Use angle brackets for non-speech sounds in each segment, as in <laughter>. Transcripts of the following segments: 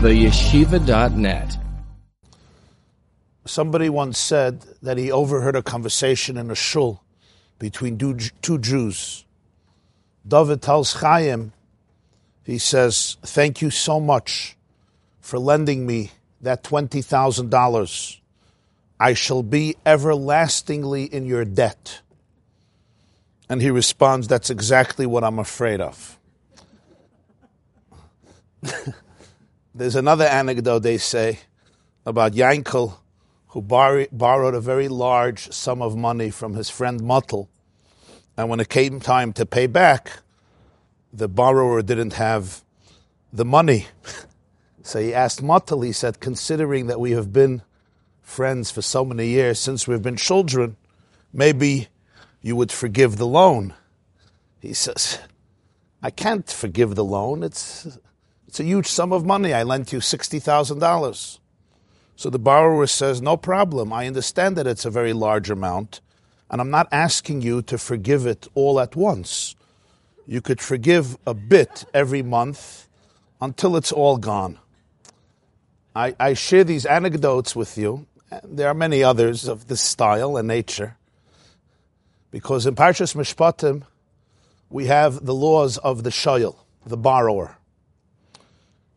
theyeshiva.net. Somebody once said that he overheard a conversation in a shul between two Jews. David tells Chaim, he says, Thank you so much for lending me that $20,000. I shall be everlastingly in your debt. And he responds, That's exactly what I'm afraid of. <laughs> There's another anecdote they say about Yankel, who bar- borrowed a very large sum of money from his friend Muttel. And when it came time to pay back, the borrower didn't have the money. <laughs> so he asked Muttel, he said, considering that we have been friends for so many years since we've been children, maybe you would forgive the loan. He says, I can't forgive the loan. It's, it's a huge sum of money. I lent you $60,000. So the borrower says, No problem. I understand that it's a very large amount, and I'm not asking you to forgive it all at once. You could forgive a bit every month until it's all gone. I, I share these anecdotes with you. There are many others of this style and nature. Because in Parshas Mishpatim, we have the laws of the shayil, the borrower.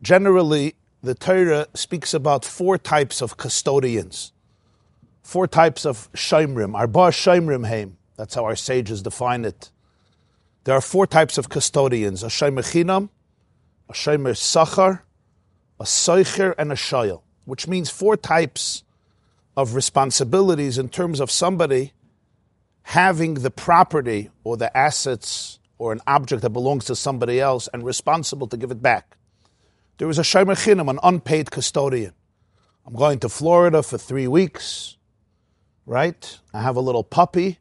Generally, the Torah speaks about four types of custodians, four types of shaimrim, arba shaimrim heim. That's how our sages define it. There are four types of custodians: a shaimer chinam, a shaimer sachar, a soicher, and a shayil, which means four types of responsibilities in terms of somebody having the property or the assets or an object that belongs to somebody else and responsible to give it back. There is a Shomer an unpaid custodian. I'm going to Florida for three weeks, right? I have a little puppy,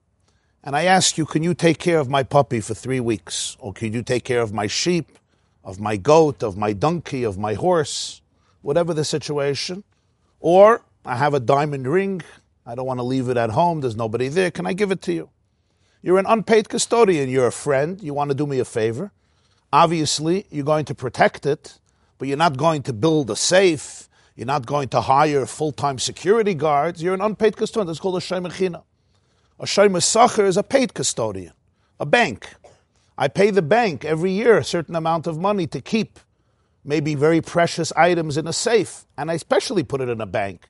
and I ask you, can you take care of my puppy for three weeks? Or can you take care of my sheep, of my goat, of my donkey, of my horse, whatever the situation? Or I have a diamond ring I don't want to leave it at home. There's nobody there. Can I give it to you? You're an unpaid custodian. You're a friend. You want to do me a favor. Obviously, you're going to protect it, but you're not going to build a safe. You're not going to hire full time security guards. You're an unpaid custodian. That's called a Shemachina. A Shemach is a paid custodian, a bank. I pay the bank every year a certain amount of money to keep maybe very precious items in a safe, and I especially put it in a bank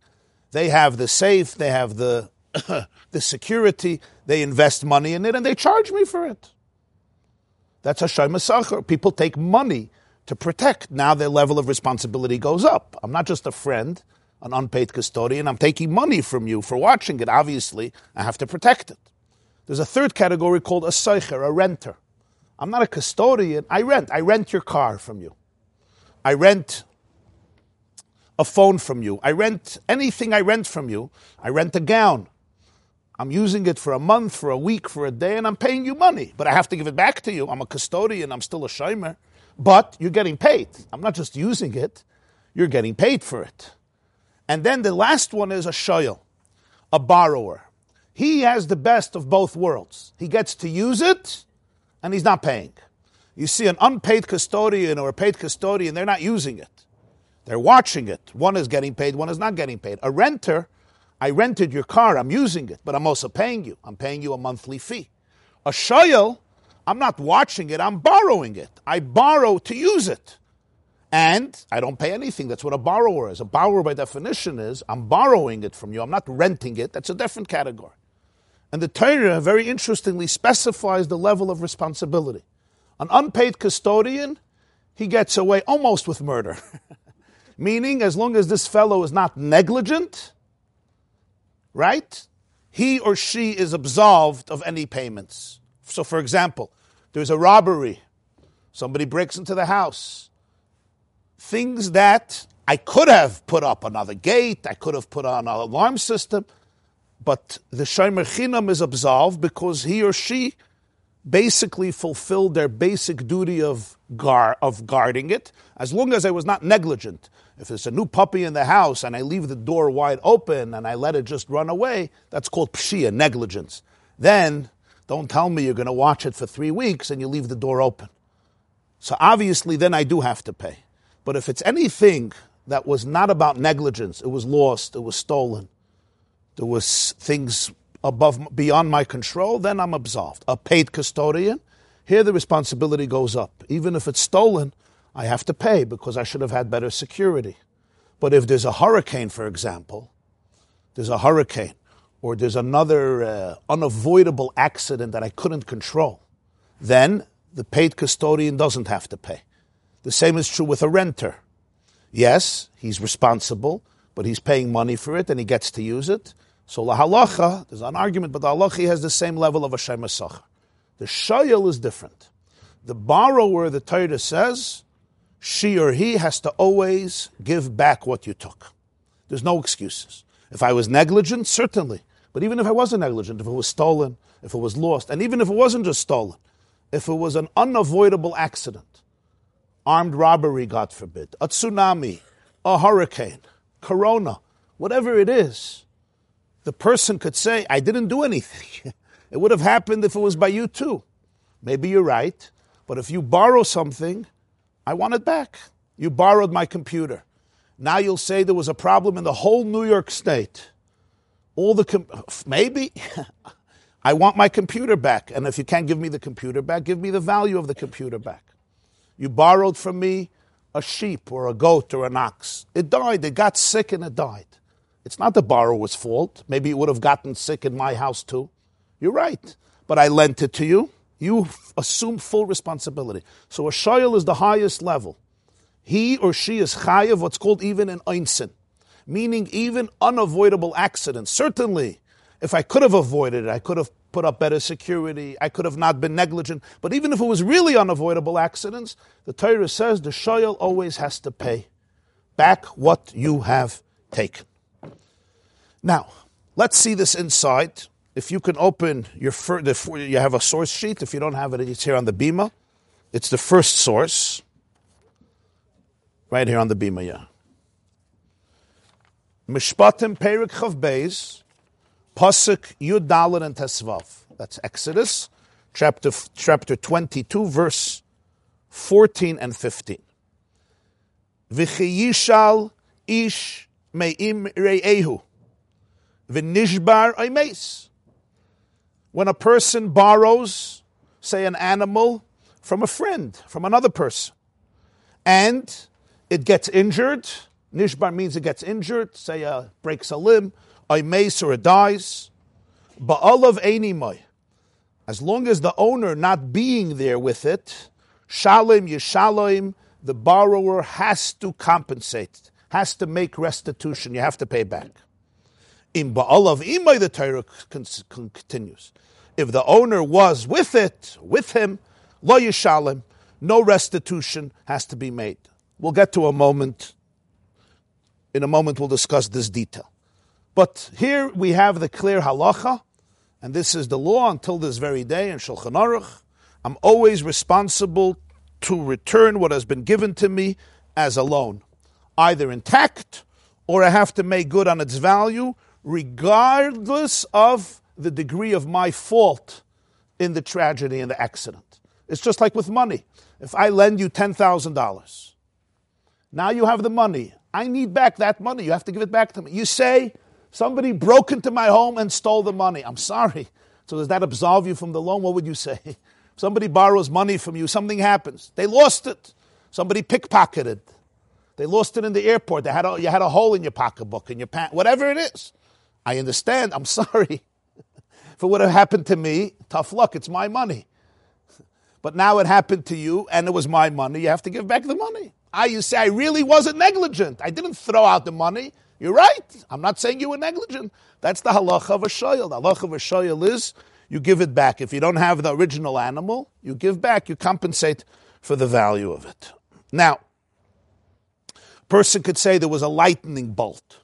they have the safe, they have the <coughs> the security, they invest money in it, and they charge me for it. That's Hashem Masachar. People take money to protect. Now their level of responsibility goes up. I'm not just a friend, an unpaid custodian. I'm taking money from you for watching it. Obviously, I have to protect it. There's a third category called a seicher, a renter. I'm not a custodian. I rent. I rent your car from you. I rent a phone from you. I rent anything I rent from you. I rent a gown. I'm using it for a month, for a week, for a day, and I'm paying you money. But I have to give it back to you. I'm a custodian. I'm still a shimer. But you're getting paid. I'm not just using it. You're getting paid for it. And then the last one is a shoyel, a borrower. He has the best of both worlds. He gets to use it, and he's not paying. You see an unpaid custodian or a paid custodian, they're not using it. They're watching it. One is getting paid, one is not getting paid. A renter, I rented your car, I'm using it, but I'm also paying you. I'm paying you a monthly fee. A shayel, I'm not watching it, I'm borrowing it. I borrow to use it. And I don't pay anything. That's what a borrower is. A borrower, by definition, is I'm borrowing it from you. I'm not renting it. That's a different category. And the Torah very interestingly specifies the level of responsibility. An unpaid custodian, he gets away almost with murder. <laughs> Meaning, as long as this fellow is not negligent, right, he or she is absolved of any payments. So, for example, there's a robbery, somebody breaks into the house. Things that I could have put up another gate, I could have put on an alarm system, but the Shomer Chinam is absolved because he or she basically fulfilled their basic duty of, gar- of guarding it, as long as I was not negligent. If there's a new puppy in the house and I leave the door wide open and I let it just run away, that's called pshia, negligence. Then don't tell me you're going to watch it for three weeks and you leave the door open. So obviously, then I do have to pay. But if it's anything that was not about negligence. It was lost. It was stolen. There was things above, beyond my control. Then I'm absolved. A paid custodian. Here the responsibility goes up. Even if it's stolen, I have to pay because I should have had better security. But if there's a hurricane, for example, there's a hurricane, or there's another uh, unavoidable accident that I couldn't control, then the paid custodian doesn't have to pay. The same is true with a renter. Yes, he's responsible, but he's paying money for it and he gets to use it. So la halacha, there's an argument, but the halacha has the same level of a shemasach. The shayel is different. The borrower, the Torah says, she or he has to always give back what you took. There's no excuses. If I was negligent, certainly. But even if I wasn't negligent, if it was stolen, if it was lost, and even if it wasn't just stolen, if it was an unavoidable accident, armed robbery, God forbid, a tsunami, a hurricane, corona, whatever it is, the person could say, I didn't do anything. <laughs> it would have happened if it was by you too. Maybe you're right, but if you borrow something, I want it back. You borrowed my computer. Now you'll say there was a problem in the whole New York State. All the com- maybe <laughs> I want my computer back. And if you can't give me the computer back, give me the value of the computer back. You borrowed from me a sheep or a goat or an ox. It died. It got sick and it died. It's not the borrower's fault. Maybe it would have gotten sick in my house too. You're right. But I lent it to you. You assume full responsibility. So a shayel is the highest level. He or she is chayav, what's called even an einsin, meaning even unavoidable accidents. Certainly, if I could have avoided it, I could have put up better security, I could have not been negligent. But even if it was really unavoidable accidents, the Torah says the shayel always has to pay back what you have taken. Now, let's see this inside. If you can open your first, you have a source sheet. If you don't have it, it's here on the bima. It's the first source, right here on the bima. Yeah. Mishpatim Perik Chav Beis, Pasuk Yud Dalet and Tesvav. That's Exodus, chapter, chapter 22, verse 14 and 15. V'chiyishal ish me'im re'ehu, v'nishbar oimeis. When a person borrows, say, an animal from a friend, from another person, and it gets injured, nishbar means it gets injured, say, uh, breaks a limb, a mace or it dies. Ba'alav einimoy. As long as the owner not being there with it, shalim yishalim, the borrower has to compensate, has to make restitution. You have to pay back. In ba'alav imay, the Torah continues. If the owner was with it, with him, lo yishalim, no restitution has to be made. We'll get to a moment. In a moment, we'll discuss this detail. But here we have the clear halacha, and this is the law until this very day in Shulchan Aruch. I'm always responsible to return what has been given to me as a loan, either intact or I have to make good on its value, regardless of the degree of my fault in the tragedy and the accident. It's just like with money. If I lend you $10,000, now you have the money. I need back that money. You have to give it back to me. You say, Somebody broke into my home and stole the money. I'm sorry. So does that absolve you from the loan? What would you say? <laughs> Somebody borrows money from you, something happens. They lost it. Somebody pickpocketed. They lost it in the airport. They had a, you had a hole in your pocketbook, in your pants, whatever it is. I understand. I'm <laughs> sorry. if would have happened to me, tough luck. It's my money. <laughs> But now it happened to you and it was my money. You have to give back the money. I, you say, I really wasn't negligent. I didn't throw out the money. You're right. I'm not saying you were negligent. That's the halacha of a shoyel. The halacha of a shoyel is you give it back. If you don't have the original animal, you give back. You compensate for the value of it. Now, person could say there was a lightning bolt.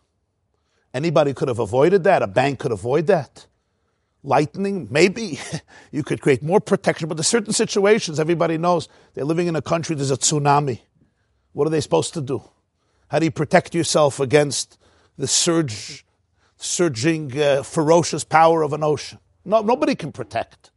Anybody could have avoided that. A bank could avoid that. Lightning, maybe <laughs> you could create more protection, but there's certain situations everybody knows they're living in a country, there's a tsunami. What are they supposed to do? How do you protect yourself against the surge, surging, uh, ferocious power of an ocean. No, nobody can protect.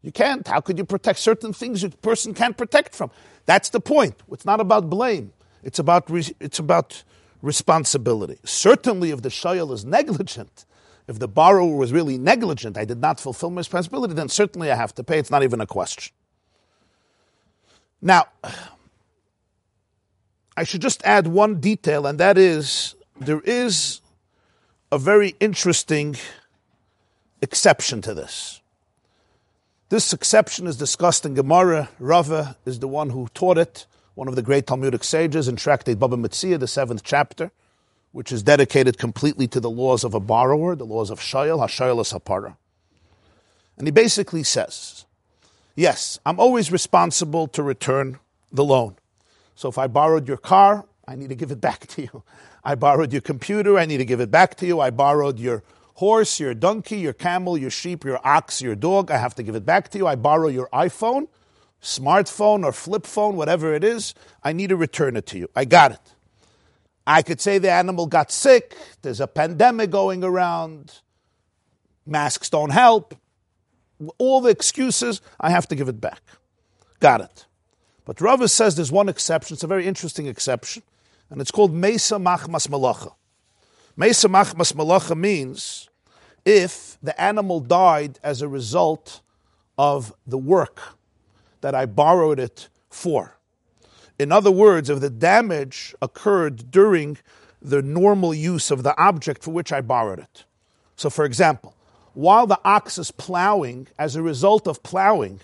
You can't. How could you protect certain things a person can't protect from? That's the point. It's not about blame. It's about, re- it's about responsibility. Certainly, if the shayal is negligent, if the borrower was really negligent, I did not fulfill my responsibility, then certainly I have to pay. It's not even a question. Now, I should just add one detail, and that is there is a very interesting exception to this. This exception is discussed in Gemara. Rava is the one who taught it, one of the great Talmudic sages in Tractate Baba Metzia, the seventh chapter, which is dedicated completely to the laws of a borrower, the laws of Shayel, Hashayel is Hapara. And he basically says, yes, I'm always responsible to return the loan. So if I borrowed your car, I need to give it back to you. <laughs> I borrowed your computer, I need to give it back to you. I borrowed your horse, your donkey, your camel, your sheep, your ox, your dog. I have to give it back to you. I borrow your iPhone, smartphone, or flip phone, whatever it is. I need to return it to you. I got it. I could say the animal got sick. There's a pandemic going around. Masks don't help. All the excuses, I have to give it back. Got it. But Rava says there's one exception. It's a very interesting exception. And it's called Mesa Machmas Malacha. Mesa Machmas Malacha means if the animal died as a result of the work that I borrowed it for. In other words, if the damage occurred during the normal use of the object for which I borrowed it. So, for example, while the ox is plowing, as a result of plowing,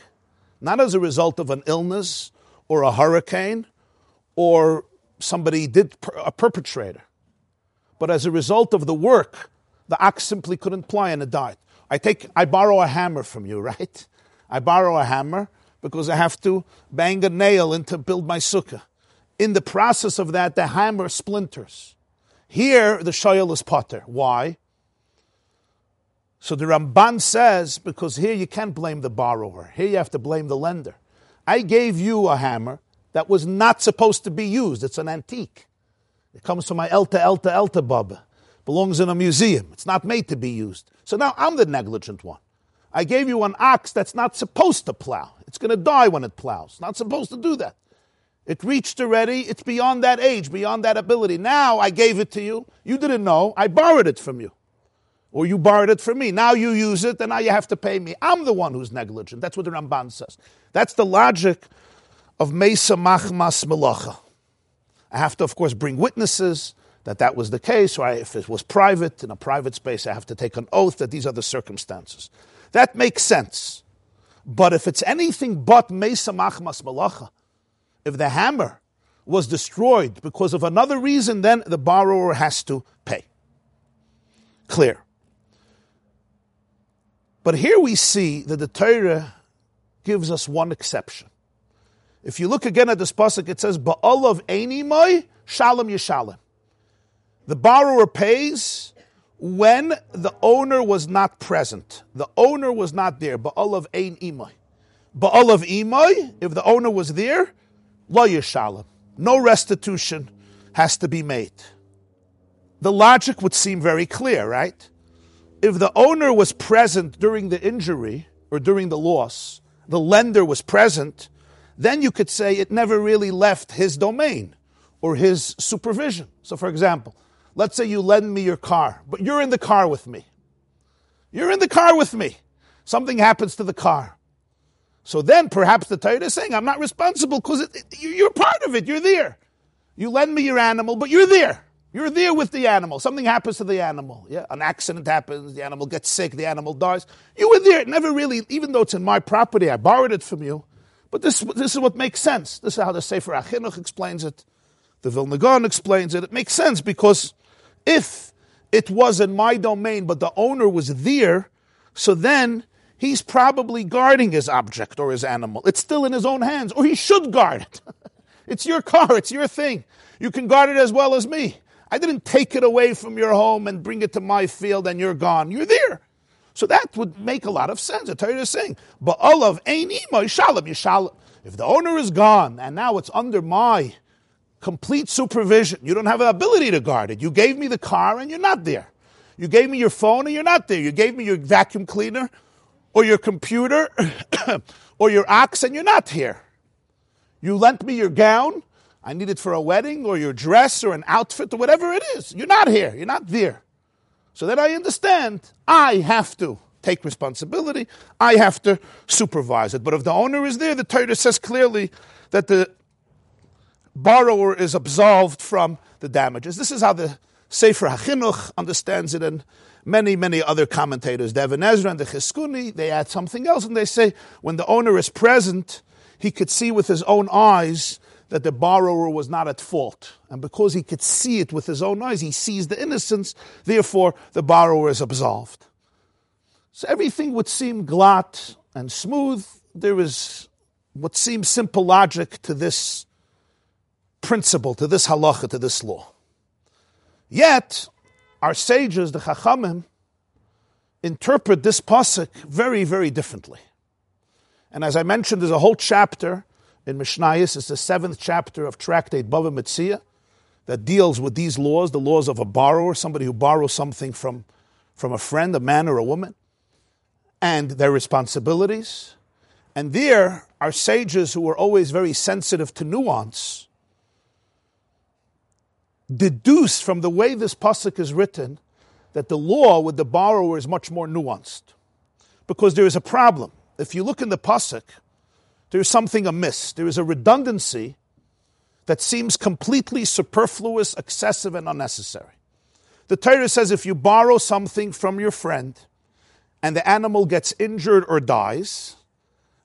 not as a result of an illness or a hurricane or somebody did, a perpetrator, but as a result of the work, the ox simply couldn't ply and it died. I take, I borrow a hammer from you, <laughs> right? I borrow a hammer because I have to bang a nail in to build my sukkah. In the process of that, the hammer splinters. Here, the shoyal is potter. Why? So the Ramban says, because here you can't blame the borrower. Here you have to blame the lender. I gave you a hammer that was not supposed to be used. It's an antique. It comes from my Elta Elta Elta Baba. Belongs in a museum. It's not made to be used. So now I'm the negligent one. I gave you an ox that's not supposed to plow. It's going to die when it plows. Not supposed to do that. It reached already. It's beyond that age, beyond that ability. Now I gave it to you. You didn't know. I borrowed it from you. Or you borrowed it from me. Now you use it, and now you have to pay me. I'm the one who's negligent. That's what the Ramban says. That's the logic of Mesa Machmas Melacha. I have to, of course, bring witnesses that that was the case, or if it was private, in a private space, I have to take an oath that these are the circumstances. That makes sense. But if it's anything but Mesa Machmas Malacha, if the hammer was destroyed because of another reason, then the borrower has to pay. Clear. But here we see that the Torah gives us one exception. If you look again at this pasuk, it says "Ba'olav einimai shalom yishalem." The borrower pays when the owner was not present. The owner was not there. Ba'olav ein imai. Ba'olav imai. If the owner was there, lo yishalem. No restitution has to be made. The logic would seem very clear, right? If the owner was present during the injury or during the loss, the lender was present then you could say it never really left his domain or his supervision. So, for example, let's say you lend me your car, but you're in the car with me. You're in the car with me. Something happens to the car. So then perhaps the Torah is saying, I'm not responsible because you're part of it. You're there. You lend me your animal, but you're there. You're there with the animal. Something happens to the animal. Yeah, an accident happens. The animal gets sick. The animal dies. You were there. Never really, even though it's in my property, I borrowed it from you. But this, this is what makes sense. This is how the Sefer HaChinuch explains it. The Vilna Gaon explains it. It makes sense because if it was in my domain, but the owner was there, so then he's probably guarding his object or his animal. It's still in his own hands, or he should guard it. <laughs> it's your car, it's your thing. You can guard it as well as me. I didn't take it away from your home and bring it to my field and you're gone. You're there. So that would make a lot of sense. I tell you the Torah is saying, "Ba'olav eini shalom yishalom." If the owner is gone and now it's under my complete supervision, you don't have the ability to guard it. You gave me the car and you're not there. You gave me your phone and you're not there. You gave me your vacuum cleaner or your computer <coughs> or your ox and you're not here. You lent me your gown, I need it for a wedding or your dress or an outfit or whatever it is. You're not here. You're not there. So then I understand I have to take responsibility. I have to supervise it. But if the owner is there, the Torah says clearly that the borrower is absolved from the damages. This is how the Sefer HaChinuch understands it, and many, many other commentators, the Ezra and the Chizkuni, they add something else, and they say when the owner is present, he could see with his own eyes that the borrower was not at fault. And because he could see it with his own eyes, he sees the innocence, therefore the borrower is absolved. So everything would seem glatt and smooth. There is what seems simple logic to this principle, to this halacha, to this law. Yet, our sages, the Chachamim, interpret this pasuk very, very differently. And as I mentioned, there's a whole chapter in Mishnayos. It's the seventh chapter of Tractate Bava Metzia that deals with these laws, the laws of a borrower, somebody who borrows something from, from a friend, a man or a woman, and their responsibilities. And there, our sages who were always very sensitive to nuance deduce from the way this pasuk is written that the law with the borrower is much more nuanced. Because there is a problem. If you look in the pasuk, there is something amiss. There is a redundancy that seems completely superfluous, excessive, and unnecessary. The Torah says if you borrow something from your friend and the animal gets injured or dies,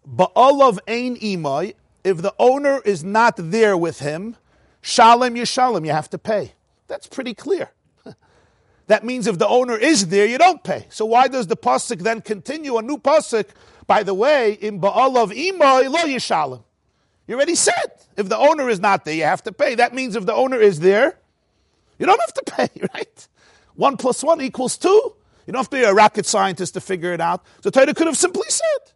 ba'alav ein imai, if the owner is not there with him, Shalom Yishalom, you have to pay. That's pretty clear. <laughs> that means if the owner is there, you don't pay. So why does the pasuk then continue a new pasuk? By the way, in Baal of Imay lo Yishalom. You already said if the owner is not there, you have to pay. That means if the owner is there, you don't have to <laughs> pay, right? One plus one equals two. You don't have to be a rocket scientist to figure it out. So Torah could have simply said,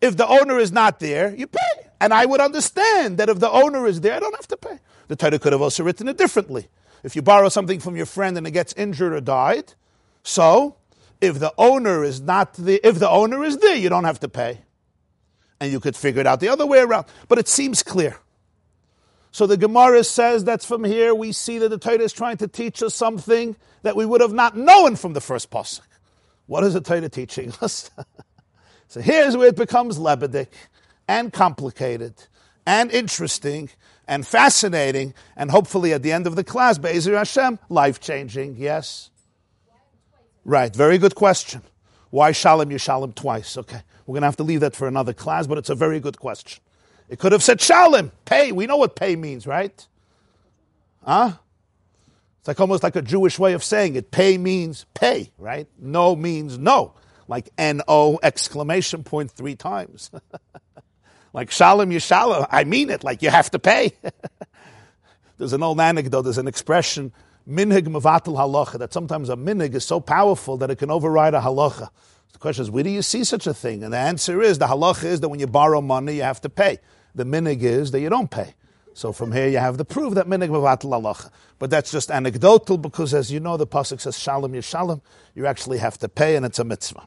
if the owner is not there, you pay. And I would understand that if the owner is there, I don't have to pay. The Torah could have also written it differently. If you borrow something from your friend and it gets injured or died, so if the owner is not the if the owner is there, you don't have to pay. And you could figure it out the other way around. But it seems clear. So the Gemara says that from here we see that the Torah is trying to teach us something that we would have not known from the first pasuk. What is the Torah teaching <laughs> us? so here's where it becomes lebedik and complicated and interesting and fascinating, and hopefully at the end of the class, Be'ezer Hashem, life changing. Yes? Right, very good question. Why Shalom Yishalom twice? Okay, we're going to have to leave that for another class, but it's a very good question. It could have said Shalom, pay. We know what pay means, right? Huh? It's like almost like a Jewish way of saying it. Pay means pay, right? No means no. Like N O exclamation point three times. <laughs> Like Shalom Yishalom, I mean it, like you have to pay. <laughs> there's an old anecdote, there's an expression, minhig mavatal halacha, that sometimes a minhig is so powerful that it can override a halacha. The question is, where do you see such a thing? And the answer is, the halacha is that when you borrow money, you have to pay. The minhig is that you don't pay. So from here you have the proof that minig mavatal halacha. But that's just anecdotal because as you know, the pasuk says shalom yishalom, you actually have to pay and it's a mitzvah.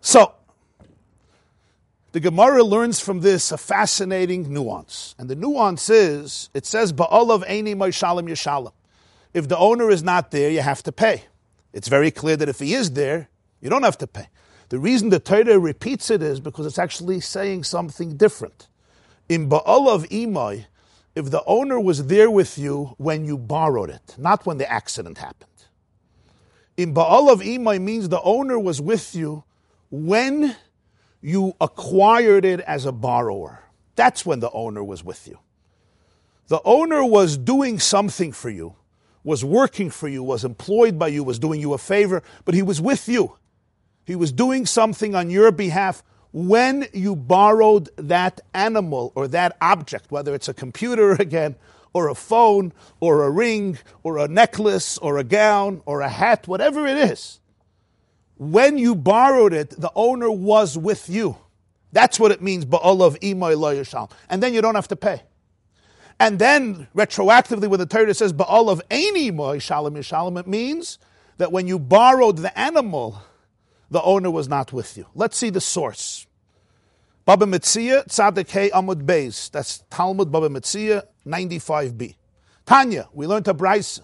So, the Gemara learns from this a fascinating nuance. And the nuance is, it says, Ba'alav Eini Shalom Yishalom. If the owner is not there, you have to pay. It's very clear that if he is there, you don't have to pay. The reason the Torah repeats it is because it's actually saying something different. In Ba'alav Imai, if the owner was there with you when you borrowed it, not when the accident happened. In Ba'alav Imai means the owner was with you when you acquired it as a borrower. That's when the owner was with you. The owner was doing something for you, was working for you, was employed by you, was doing you a favor, but he was with you. He was doing something on your behalf when you borrowed that animal or that object, whether it's a computer <laughs> again, or a phone, or a ring, or a necklace, or a gown, or a hat, whatever it is when you borrowed it, the owner was with you. That's what it means, ba'alav imay lo. And then you don't have to pay. And then, retroactively, when the Torah says ba'alav aini shalom yishalom, it means that when you borrowed the animal, the owner was not with you. Let's see the source. Baba Metzia, Tzadik Hey Amud Beis. That's Talmud Baba Metzia, 95b. Tanya, we learned a Braisa.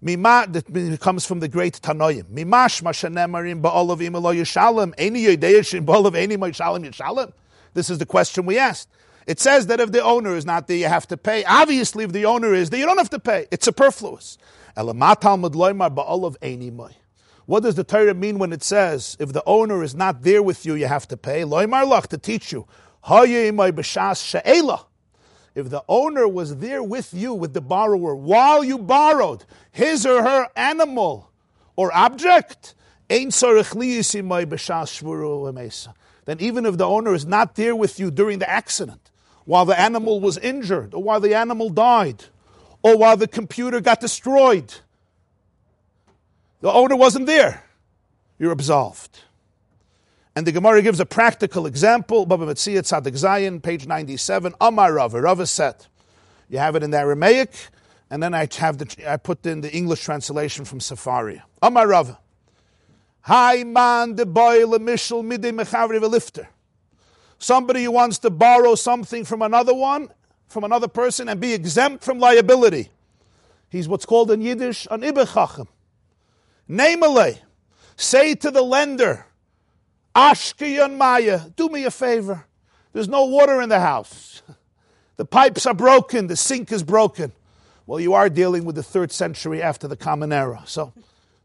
Mima, that comes from the great Tanoim. Mimash mashanemarim ba'olav imelo yishalem. Eni yodeyashim ba'olav eni yishalem yishalem. This is the question we asked. It says that if the owner is not there, you have to pay. Obviously, if the owner is there, you don't have to pay. It's superfluous. What does the Torah mean when it says, if the owner is not there with you, you have to pay? Loimar lach, to teach you. If the owner was there with you, with the borrower, while you borrowed his or her animal or object, then even if the owner is not there with you during the accident, while the animal was injured, or while the animal died, or while the computer got destroyed, the owner wasn't there. You're absolved. And the Gemara gives a practical example. Baba Metzia Tzadik Zayin, page 97. Amar Rava. Rava said, you have it in the Aramaic, and then I have the, I put in the English translation from Sefaria. Amar Rava. Hi man de boy mishel mide mechavri velifter. Somebody who wants to borrow something from another one, from another person, and be exempt from liability. He's what's called in Yiddish an ibechachim. Namely, say to the lender, Ashkiyan Maya, do me a favor. There's no water in the house. <laughs> The pipes are broken, the sink is broken. Well, you are dealing with the third century after the Common Era. So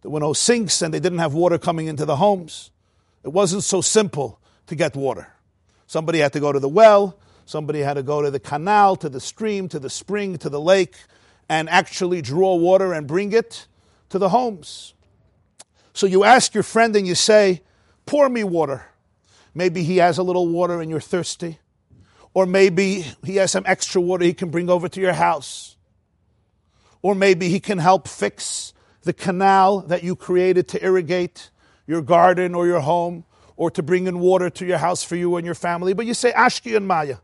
there were no sinks and they didn't have water coming into the homes. It wasn't so simple to get water. Somebody had to go to the well, somebody had to go to the canal, to the stream, to the spring, to the lake, and actually draw water and bring it to the homes. So you ask your friend and you say, Pour me water. Maybe he has a little water and you're thirsty. Or maybe he has some extra water he can bring over to your house. Or maybe he can help fix the canal that you created to irrigate your garden or your home or to bring in water to your house for you and your family. But you say, Ashki and Maya,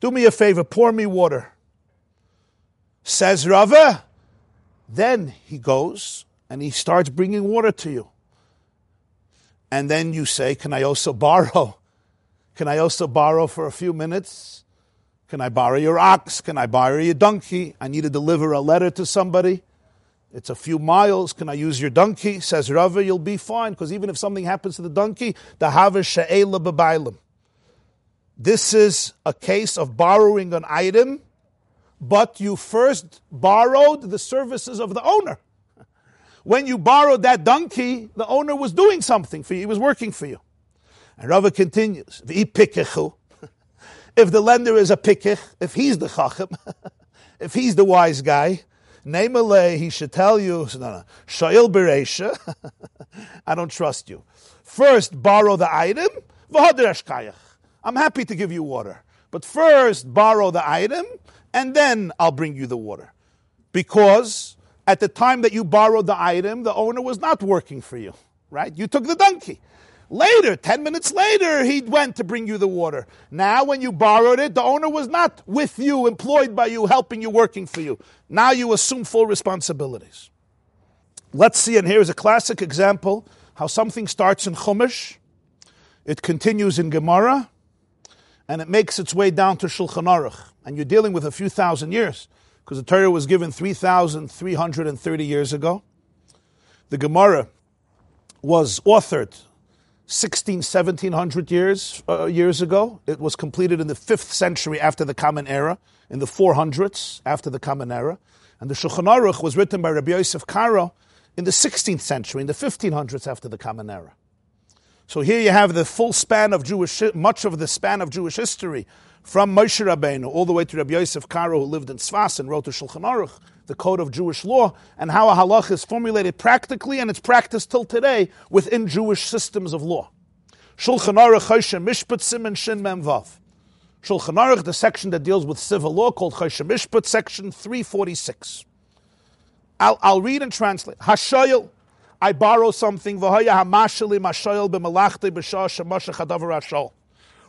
do me a favor, pour me water. Says Rava. Then he goes and he starts bringing water to you. And then you say, Can I also borrow? Can I also borrow for a few minutes? Can I borrow your ox? Can I borrow your donkey? I need to deliver a letter to somebody. It's a few miles. Can I use your donkey? Says Rava, you'll be fine, because even if something happens to the donkey, the Hava She'ela B'Bailim. This is a case of borrowing an item, but you first borrowed the services of the owner when you borrowed that donkey, the owner was doing something for you, he was working for you. And Rava continues, <laughs> if the lender is a pikich, if he's the chacham, <laughs> if he's the wise guy, Namelay, he should tell you, <laughs> no, no, Shail Beresha, <laughs> I don't trust you. First, borrow the item, I'm happy to give you water. But first, borrow the item, and then I'll bring you the water. Because at the time that you borrowed the item, the owner was not working for you, right? You took the donkey. Later, 10 minutes later, he went to bring you the water. Now, when you borrowed it, the owner was not with you, employed by you, helping you, working for you. Now you assume full responsibilities. Let's see, and here's a classic example how something starts in Chumash, it continues in Gemara, and it makes its way down to Shulchan Aruch. And you're dealing with a few thousand years because the Torah was given 3,330 years ago. The Gemara was authored 16, 1700 years, uh, years ago. It was completed in the 5th century after the Common Era, in the 400s after the Common Era. And the Shulchan Aruch was written by Rabbi Yosef Karo in the 16th century, in the 1500s after the Common Era. So here you have the full span of Jewish, much of the span of Jewish history from Moshe Rabbeinu all the way to Rabbi Yosef Karo, who lived in Sfas and wrote the Shulchan Aruch, the code of Jewish law, and how a halach is formulated practically and it's practiced till today within Jewish systems of law. Shulchan Aruch Mishpat Siman Shin Mem Vav. Shulchan Aruch, the section that deals with civil law called Choshe Mishpat, section 346. I'll, I'll read and translate. Hashoyel, I borrow something. V'haya hamashali mashoyel b'malachte b'shah shemashach hadavar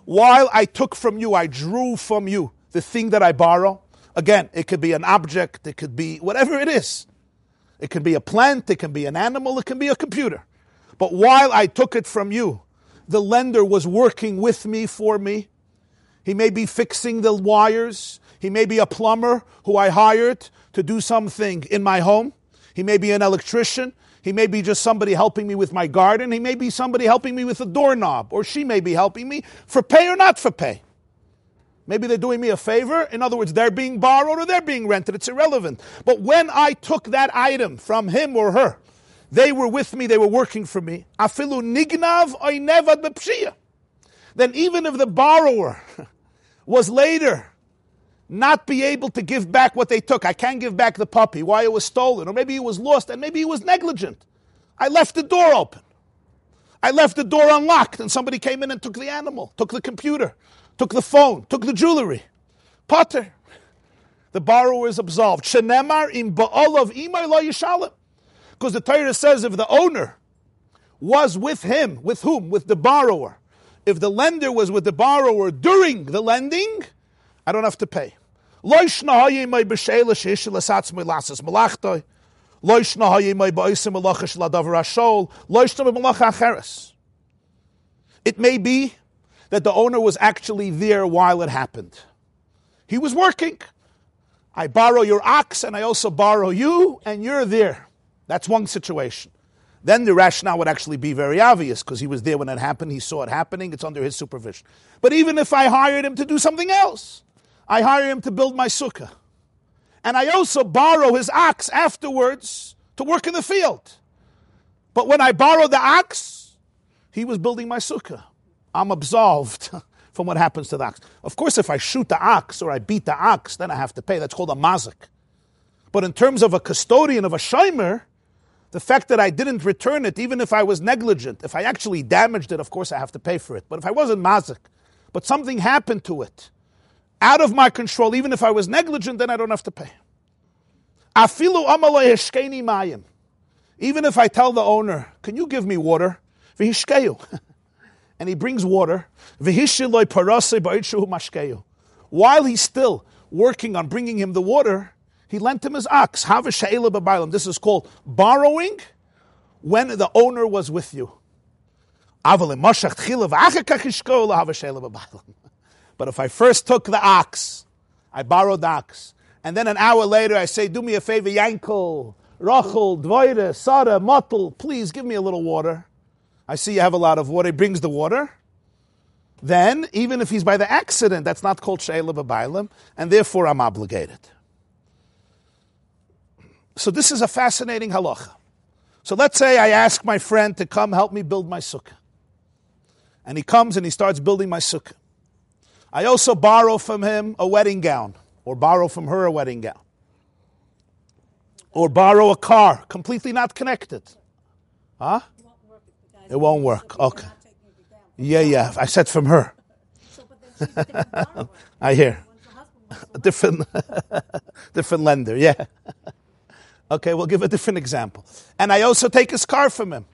while I took from you, I drew from you the thing that I borrow. Again, it could be an object, it could be whatever it is. It can be a plant, it can be an animal, it can be a computer. But while I took it from you, the lender was working with me, for me, He may be fixing the wires. He may be a plumber who I hired to do something in my home. He may be an electrician. He may be just somebody helping me with my garden. He may be somebody helping me with a doorknob, or she may be helping me for pay or not for pay. Maybe they're doing me a favor. In other words, they're being borrowed or they're being rented. It's irrelevant. But when I took that item from him or her, they were with me, they were working for me. Afilu nignav bepshia. Then even if the borrower <laughs> was later not be able to give back what they took, I can't give back the puppy, why it was stolen, or maybe it was lost, and maybe he was negligent. I left the door open. I left the door unlocked, and somebody came in and took the animal, took the computer, took the phone, took the jewelry. Potter. The borrower is absolved. Shenemar im ba'olav imay yishalim. Because the Torah says if the owner was with him, with whom? With the borrower. If the lender was with the borrower during the lending, I don't have to pay. It may be that the owner was actually there while it happened. He was working. I borrow your ox and I also borrow you, and you're there. That's one situation. Then the rationale would actually be very obvious because he was there when it happened, he saw it happening, it's under his supervision. But even if I hired him to do something else, I hire him to build my sukkah. And I also borrow his ox afterwards to work in the field. But when I borrowed the ox, he was building my sukkah. I'm absolved <laughs> from what happens to the ox. Of course, if I shoot the ox or I beat the ox, then I have to pay. That's called a mazik. But in terms of a custodian of a shimer, the fact that I didn't return it, even if I was negligent, if I actually damaged it, of course I have to pay for it. But if I wasn't mazik, but something happened to it, out of my control, even if I was negligent, then I don't have to pay. Afilu mayim. Even if I tell the owner, can you give me water? <laughs> and he brings water. While he's still working on bringing him the water, he lent him his ox. This is called borrowing when the owner was with you. <laughs> But if I first took the ox, I borrowed the ox, and then an hour later I say, Do me a favor, Yankel, Rachel, Dvoire, Sada, Motel, please give me a little water. I see you have a lot of water. He brings the water. Then, even if he's by the accident, that's not called Sheila B'Bailim, and therefore I'm obligated. So this is a fascinating halacha. So let's say I ask my friend to come help me build my sukkah. And he comes and he starts building my sukkah. I also borrow from him a wedding gown, or borrow from her a wedding gown, or borrow a car, completely not connected. Huh? It won't work. Okay. Yeah, yeah. I said from her. <laughs> I hear. A different, <laughs> different lender. Yeah. <laughs> Okay, we'll give a different example. And I also take his car from him.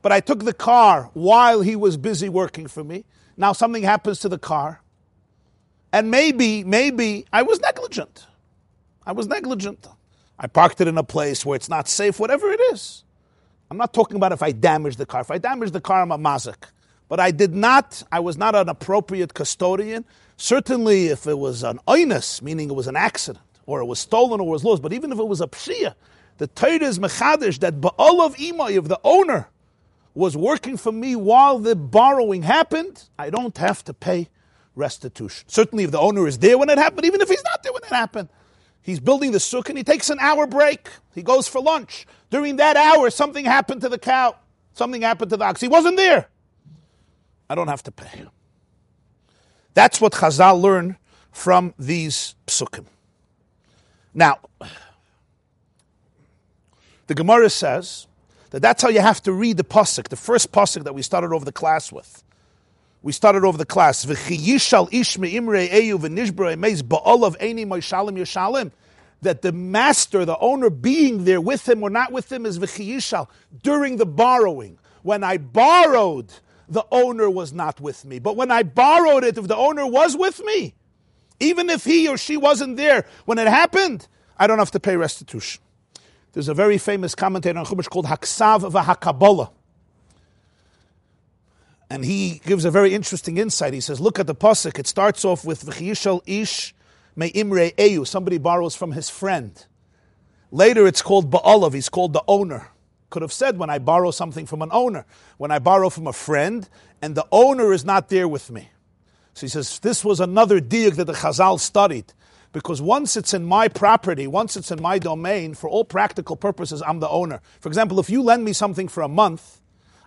But I took the car while he was busy working for me. Now something happens to the car. And maybe, maybe I was negligent. I was negligent. I parked it in a place where it's not safe, whatever it is. I'm not talking about if I damaged the car. If I damaged the car, I'm a mazik. But I did not, I was not an appropriate custodian. Certainly, if it was an oinus, meaning it was an accident, or it was stolen or was lost, but even if it was a pshia, the Torah is mechadish that ba'al of imay, if the owner was working for me while the borrowing happened, I don't have to pay restitution. Certainly if the owner is there when it happened, even if he's not there when it happened. He's building the sukkah and he takes an hour break. He goes for lunch. During that hour, something happened to the cow. Something happened to the ox. He wasn't there. I don't have to pay. That's what Chazal learned from these psukim. Now, the Gemara says that that's how you have to read the pasuk, the first pasuk that we started over the class with. We started over the class. That the master, the owner, being there with him or not with him is v'chiyishal during the borrowing. When I borrowed, the owner was not with me. But when I borrowed it, if the owner was with me, even if he or she wasn't there when it happened, I don't have to pay restitution. There's a very famous commentator on Chumash called Haksav V'Hakabola. And he gives a very interesting insight. He says, look at the pasuk. It starts off with V'chiyishal ish me imre eyu. Somebody borrows from his friend. Later it's called ba'alav. He's called the owner. Could have said when I borrow something from an owner. When I borrow from a friend and the owner is not there with me. So he says, this was another diuk that the Chazal studied. Because once it's in my property, once it's in my domain, for all practical purposes, I'm the owner. For example, if you lend me something for a month,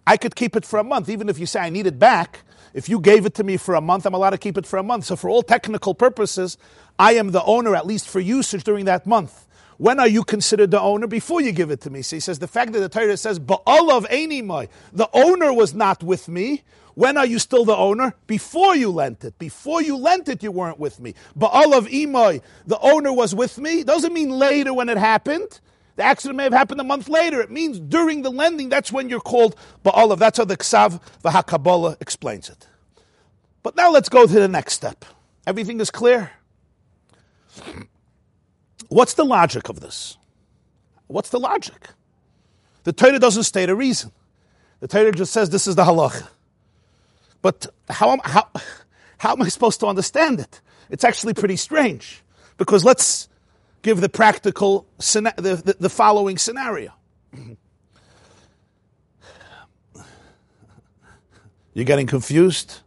I could keep it for a month. Even if you say I need it back, if you gave it to me for a month, I'm allowed to keep it for a month. So for all technical purposes, I am the owner, at least for usage during that month. When are you considered the owner? Before you give it to me. So he says the fact that the Torah says, Ba'alav Einimai, the owner was not with me. When are you still the owner? Before you lent it. Before you lent it, you weren't with me. Ba'alav Imai, the owner was with me. Doesn't mean later when it happened. The accident may have happened a month later. It means during the lending, that's when you're called Ba'alav. That's how the Ksav V'HaKabbalah explains it. But now let's go to the next step. Everything is clear? What's the logic of this? What's the logic? The Torah doesn't state a reason. The Torah just says this is the halacha. But how, how, how am I supposed to understand it? It's actually pretty strange. Because let's give the practical, the, the, the following scenario. <clears throat> You're getting confused?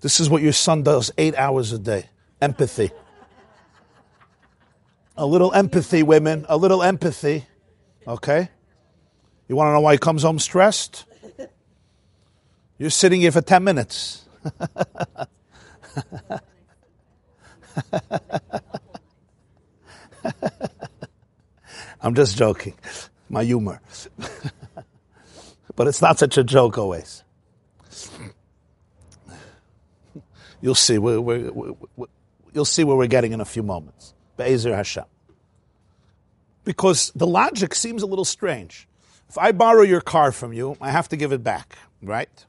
This is what your son does eight hours a day empathy. A little empathy, women, a little empathy. Okay? You want to know why he comes home stressed? You're sitting here for 10 minutes. <laughs> <laughs> I'm just joking. My humor. but it's not such a joke always. You'll see. We're, we're, we're, you'll see where we're getting in a few moments. Be'ezer Hashem. Because the logic seems a little strange. If I borrow your car from you, I have to give it back, right?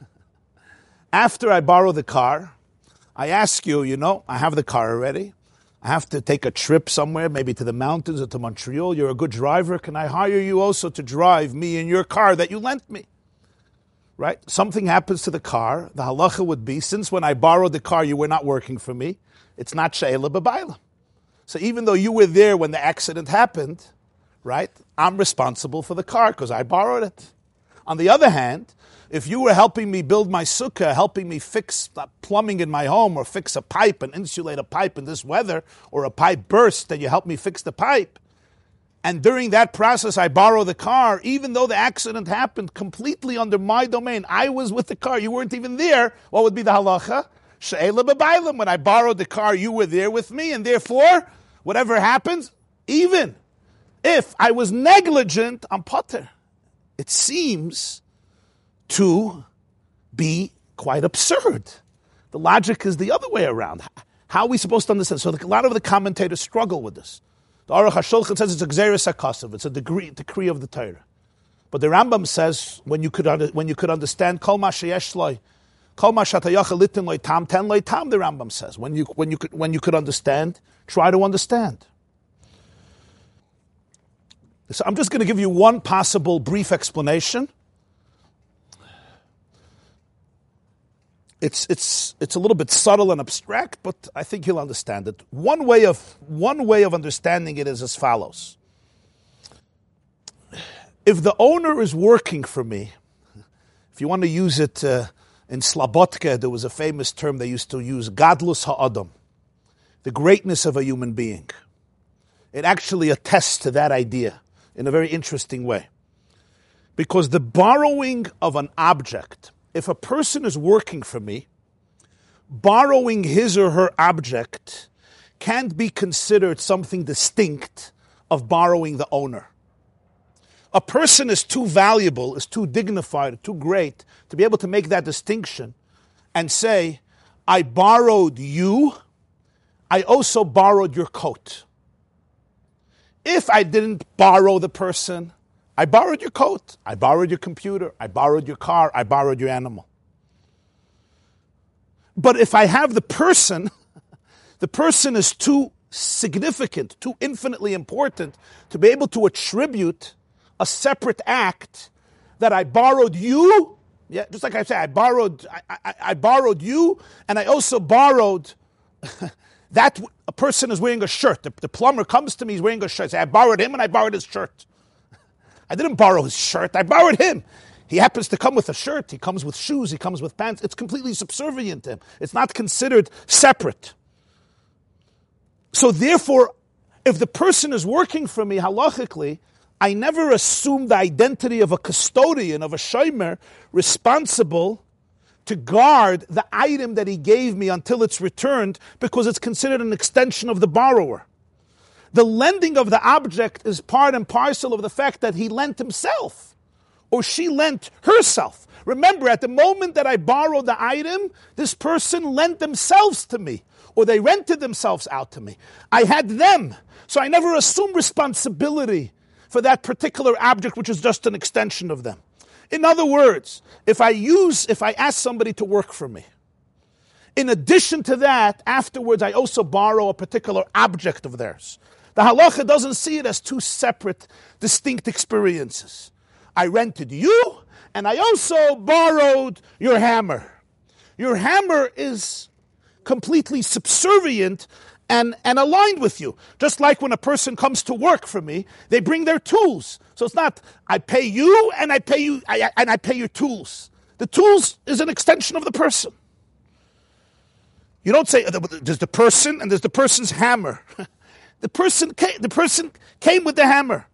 <laughs> After I borrow the car, I ask you, you know, I have the car already. I have to take a trip somewhere, maybe to the mountains or to Montreal. You're a good driver. Can I hire you also to drive me in your car that you lent me? Right? Something happens to the car. The halacha would be since when I borrowed the car, you were not working for me. It's not she'ela b'bayla. So even though you were there when the accident happened, right, I'm responsible for the car because I borrowed it. On the other hand, if you were helping me build my sukkah, helping me fix the plumbing in my home, or fix a pipe and insulate a pipe in this weather, or a pipe burst, and you help me fix the pipe, and during that process I borrow the car, even though the accident happened completely under my domain, I was with the car, you weren't even there, what would be the halacha? When I borrowed the car, you were there with me, and therefore, whatever happens, even if I was negligent, I'm potter. It seems to be quite absurd. The logic is the other way around. How are we supposed to understand? So a lot of the commentators struggle with this. The Aruch HaShulchan says it's a Xeris HaKasav, it's a decree, decree of the Torah. But the Rambam says when you could, when you could understand Kol Mashayesh Kol Mashatayach Litin Tam Ten Tam, the Rambam says. When you, when, you could, when you could understand, try to understand. So I'm just going to give you one possible brief explanation it's, it's, it's a little bit subtle and abstract, but I think you'll understand it. One way of, one way of understanding it is as follows. If the owner is working for me, if you want to use it uh, in Slabotka, there was a famous term they used to use, gadlus ha'adam, the greatness of a human being. It actually attests to that idea in a very interesting way. Because the borrowing of an object, if a person is working for me, borrowing his or her object can't be considered something distinct of borrowing the owner. A person is too valuable, is too dignified, too great to be able to make that distinction and say, I borrowed you, I also borrowed your coat. If I didn't borrow the person, I borrowed your coat. I borrowed your computer. I borrowed your car. I borrowed your animal. But if I have the person, <laughs> the person is too significant, too infinitely important to be able to attribute a separate act that I borrowed you Yeah, just like I said, I borrowed, I, I, I borrowed you, and I also borrowed <laughs> that a person is wearing a shirt. The, the, plumber comes to me, he's wearing a shirt. I, say, I borrowed him and I borrowed his shirt. I didn't borrow his shirt, I borrowed him. He happens to come with a shirt, he comes with shoes, he comes with pants. It's completely subservient to him. It's not considered separate. So therefore, if the person is working for me halachically, I never assume the identity of a custodian, of a shomer, responsible to guard the item that he gave me until it's returned because it's considered an extension of the borrower. The lending of the object is part and parcel of the fact that he lent himself or she lent herself. Remember, at the moment that I borrowed the item, this person lent themselves to me or they rented themselves out to me. I had them. So I never assume responsibility for that particular object, which is just an extension of them. In other words, if I use, if I ask somebody to work for me, in addition to that, afterwards I also borrow a particular object of theirs. The halacha doesn't see it as two separate, distinct experiences. I rented you, and I also borrowed your hammer. Your hammer is completely subservient and, and aligned with you. Just like when a person comes to work for me, they bring their tools. So it's not I pay you and I pay you I, and I pay your tools. The tools is an extension of the person. You don't say uh, there's the person and there's the person's hammer. <laughs> the person came, the person came with the hammer.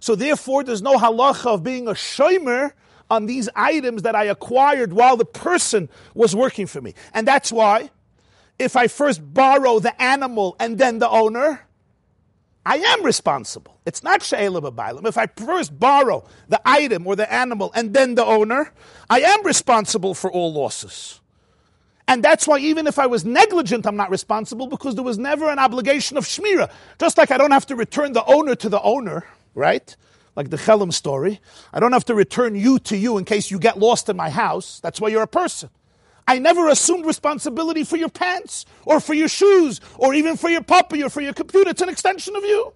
So therefore, there's no halacha of being a shomer on these items that I acquired while the person was working for me. And that's why if I first borrow the animal and then the owner, I am responsible. It's not she'elim b'bailim. If I first borrow the item or the animal and then the owner, I am responsible for all losses. And that's why even if I was negligent, I'm not responsible because there was never an obligation of shmira. Just like I don't have to return the owner to the owner, right? Like the Chelm story. I don't have to return you to you in case you get lost in my house. That's why you're a person. I never assumed responsibility for your pants or for your shoes or even for your puppy or for your computer. It's an extension of you.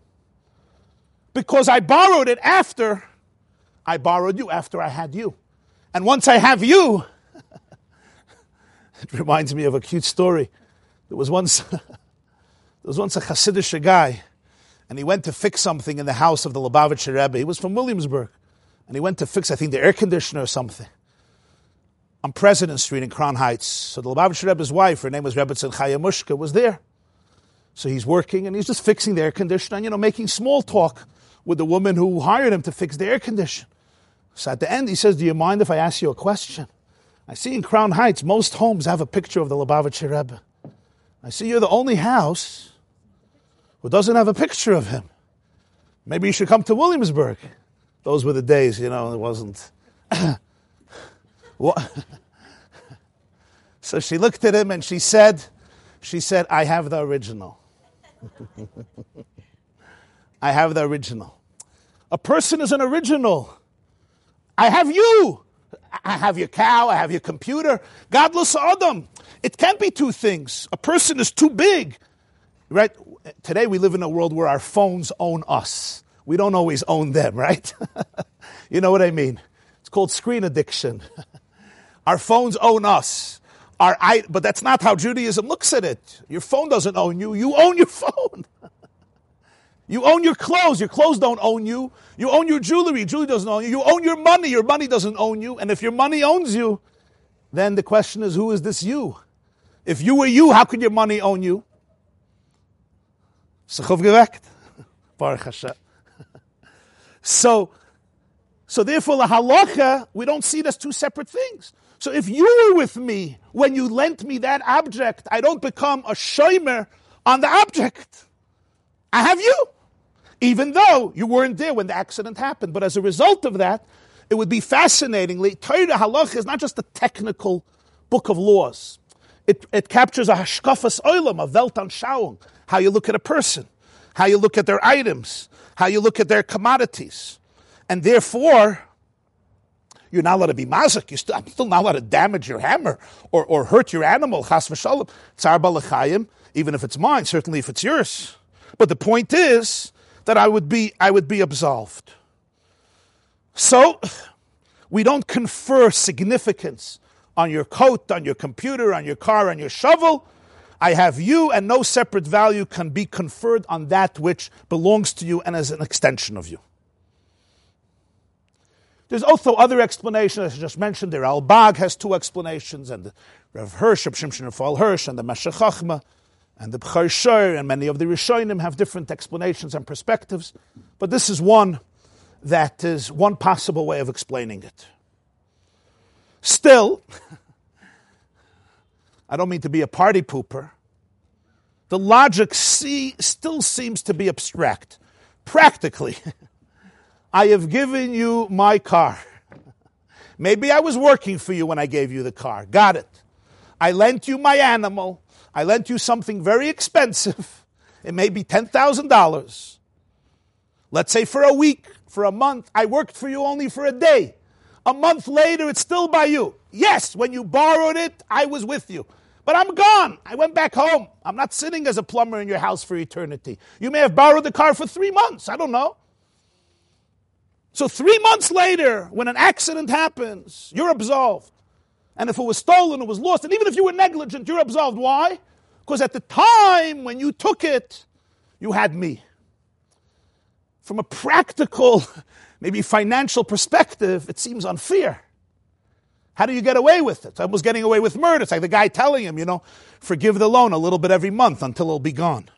Because I borrowed it after I borrowed you, after I had you. And once I have you, it reminds me of a cute story. There was once, <laughs> there was once a Hasidic guy, and he went to fix something in the house of the Lubavitcher Rebbe. He was from Williamsburg, and he went to fix, I think, the air conditioner or something on President Street in Crown Heights. So the Lubavitcher Rebbe's wife, her name was Rebbetzin Chaya Mushka, was there. So he's working and he's just fixing the air conditioner and, you know, making small talk with the woman who hired him to fix the air conditioner. So at the end, he says, Do you mind if I ask you a question? I see in Crown Heights, most homes have a picture of the Lubavitcher Rebbe. I see you're the only house who doesn't have a picture of him. Maybe you should come to Williamsburg. Those were the days, you know, it wasn't. <coughs> <laughs> so she looked at him and she said, she said, I have the original. <laughs> I have the original. A person is an original. I have you. I have your cow. I have your computer. Gadlus Adam. It can't be two things. A person is too big. Right? Today we live in a world where our phones own us. We don't always own them, right? <laughs> you know what I mean? It's called screen addiction. <laughs> Our phones own us. Our, but that's not how Judaism looks at it. Your phone doesn't own you. You own your <laughs> phone. You own your clothes. Your clothes don't own you. You own your jewelry. Jewelry doesn't own you. You own your money. Your money doesn't own you. And if your money owns you, then the question is, who is this you? If you were you, how could your money own you? <laughs> <laughs> So, so therefore, the halacha, we don't see it as two separate things. So if you were with me when you lent me that object, I don't become a shomer on the object. I have you. Even though you weren't there when the accident happened. But as a result of that, it would be fascinatingly, Torah Halach is not just a technical book of laws. It, it captures a hashkafas oilam, a weltanschauung, how you look at a person, how you look at their items, how you look at their commodities. And therefore, you're not allowed to be mazik. You're still, I'm still not allowed to damage your hammer or, or hurt your animal. Chas v'shalom. Tsar balachayim, even if it's mine, certainly if it's yours. But the point is that I would be, I would be absolved. So, We don't confer significance on your coat, on your computer, on your car, on your shovel. I have you, and no separate value can be conferred on that which belongs to you and is an extension of you. There's also other explanations, as I just mentioned. The Ralbag has two explanations, and Rav Hirsch, Shimshon Raphael Hirsch, and the Meshech Chachma, and the Bchar and many of the Rishonim have different explanations and perspectives. But this is one that is one possible way of explaining it. Still, <laughs> I don't mean to be a party pooper. The logic see, still seems to be abstract. Practically, <laughs> I have given you my car. <laughs> Maybe I was working for you when I gave you the car. Got it. I lent you my animal. I lent you something very expensive. <laughs> It may be $10,000. Let's say for a week, for a month. I worked for you only for a day. A month later, it's still by you. Yes, when you borrowed it, I was with you. But I'm gone. I went back home. I'm not sitting as a plumber in your house for eternity. You may have borrowed the car for three months. I don't know. So three months later, when an accident happens, you're absolved. And if it was stolen, it was lost. And even if you were negligent, you're absolved. Why? Because at the time when you took it, you had me. From a practical, <laughs> maybe financial perspective, it seems unfair. How do you get away with it? I was getting away with murder. It's like the guy telling him, you know, forgive the loan a little bit every month until it'll be gone.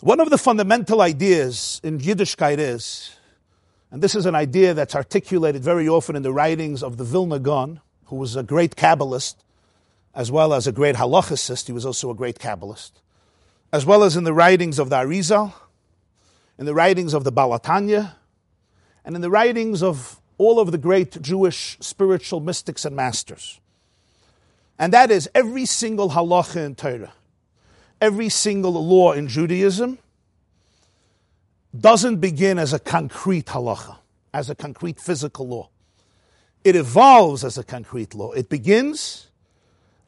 One of the fundamental ideas in Yiddishkeit is, and this is an idea that's articulated very often in the writings of the Vilna Gaon, who was a great Kabbalist, as well as a great halachicist. He was also a great Kabbalist, as well as in the writings of the Arizal, in the writings of the Baal HaTanya, and in the writings of all of the great Jewish spiritual mystics and masters. And that is every single halacha in Torah every single law in Judaism doesn't begin as a concrete halacha, as a concrete physical law. It evolves as a concrete law. It begins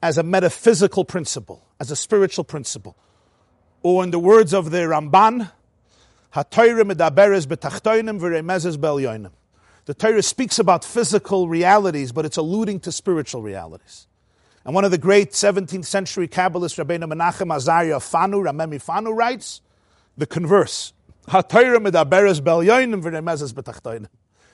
as a metaphysical principle, as a spiritual principle. Or in the words of the Ramban, the Torah speaks about physical realities, but it's alluding to spiritual realities. And one of the great 17th century Kabbalists, Rabbeinu Menachem Azariah Fanu, Ramemi Fanu, writes the converse.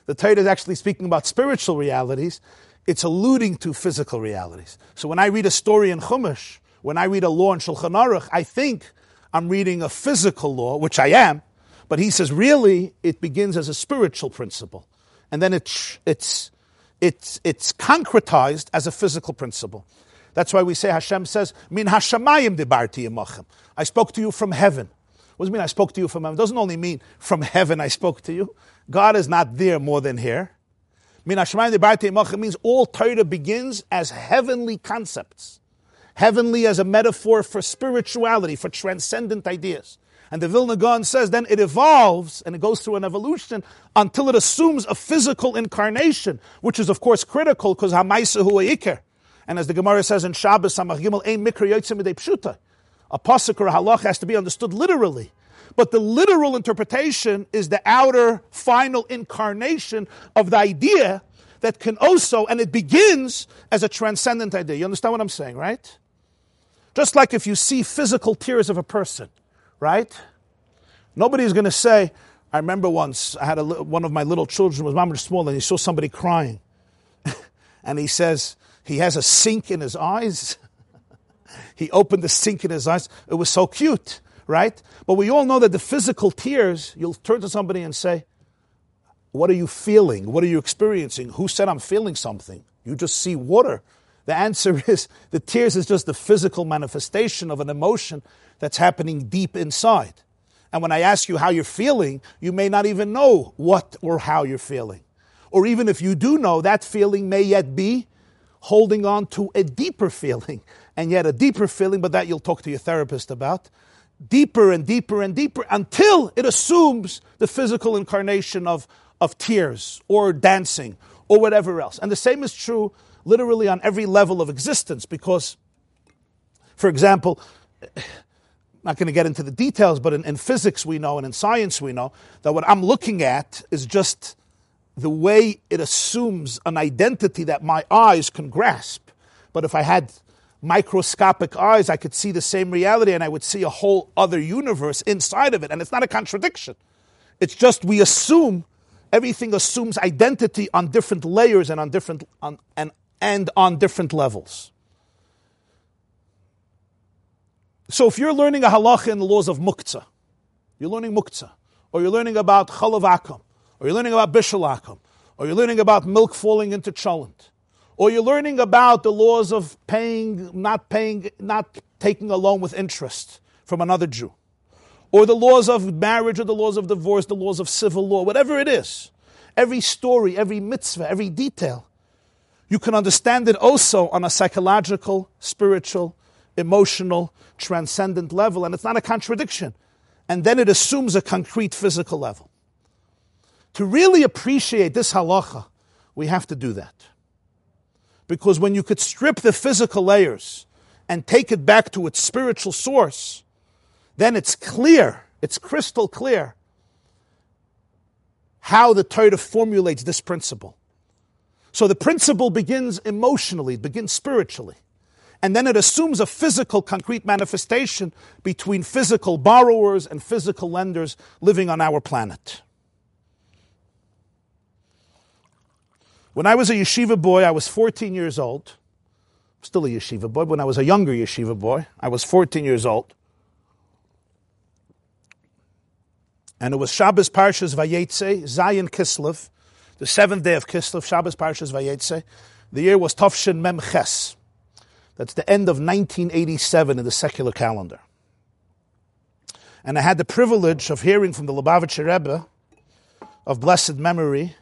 The Torah is actually speaking about spiritual realities. It's alluding to physical realities. So when I read a story in Chumash, when I read a law in Shulchan Aruch, I think I'm reading a physical law, which I am, but he says really it begins as a spiritual principle. And then it's, it's, it's, it's concretized as a physical principle. That's why we say Hashem says, Min Hashamayim debarti yemachem. I spoke to you from heaven. What does it mean I spoke to you from heaven? It doesn't only mean from heaven I spoke to you. God is not there more than here. Means all Torah begins as heavenly concepts. Heavenly as a metaphor for spirituality, for transcendent ideas. And the Vilna Gaon says then it evolves and it goes through an evolution until it assumes a physical incarnation, which is of course critical because Hamaisa hu Iker. And as the Gemara says in Shabbos, Samach Gimel, Ein Mikra Yotzim Pshuta. A pasuk or a halach has to be understood literally. But the literal interpretation is the outer, final incarnation of the idea that can also, and it begins as a transcendent idea. You understand what I'm saying, right? Just like if you see physical tears of a person, right? Nobody's going to say, I remember once I had a, one of my little children was mom small and he saw somebody crying. <laughs> and he says, he has a sink in his eyes. He opened the sink in his eyes. It was so cute, right? But we all know that the physical tears, you'll turn to somebody and say, What are you feeling? What are you experiencing? Who said I'm feeling something? You just see water. The answer <laughs> is the tears is just the physical manifestation of an emotion that's happening deep inside. And when I ask you how you're feeling, you may not even know what or how you're feeling. Or even if you do know, that feeling may yet be holding on to a deeper <laughs> feeling, and yet a deeper feeling, but that you'll talk to your therapist about. Deeper and deeper and deeper until it assumes the physical incarnation of, of tears or dancing or whatever else. And the same is true literally on every level of existence because, for example, <sighs> not going to get into the details, but in, in physics we know and in science we know that what I'm looking at is just the way it assumes an identity that my eyes can grasp. But if I had microscopic eyes, I could see the same reality and I would see a whole other universe inside of it. And it's not a contradiction. It's just we assume everything assumes identity on different layers and on different on, and, and on different levels. So if you're learning a halacha in the laws of muktzah, you're learning muktzah, or you're learning about chalav akum, or you're learning about bishul akum, or you're learning about milk falling into cholent, or you're learning about the laws of paying, not paying, not taking a loan with interest from another Jew, or the laws of marriage, or the laws of divorce, the laws of civil law, whatever it is. Every story, every mitzvah, every detail, you can understand it also on a psychological, spiritual, emotional, transcendent level, and it's not a contradiction. And then it assumes a concrete physical level. To really appreciate this halacha, we have to do that. Because when you could strip the physical layers and take it back to its spiritual source, then it's clear, it's crystal clear how the Torah formulates this principle. So the principle begins emotionally, begins spiritually. And then it assumes a physical, concrete manifestation between physical borrowers and physical lenders living on our planet. When I was a yeshiva boy, I was 14 years old. Still a yeshiva boy. When I was a younger yeshiva boy, I was 14 years old. And it was Shabbos Parshas Vayetze, Zayin Kislev, the seventh day of Kislev, Shabbos Parshas Vayetze. The year was Tovshin Mem Ches. That's the end of 1987 in the secular calendar. And I had the privilege of hearing from the Lubavitcher Rebbe of blessed memory,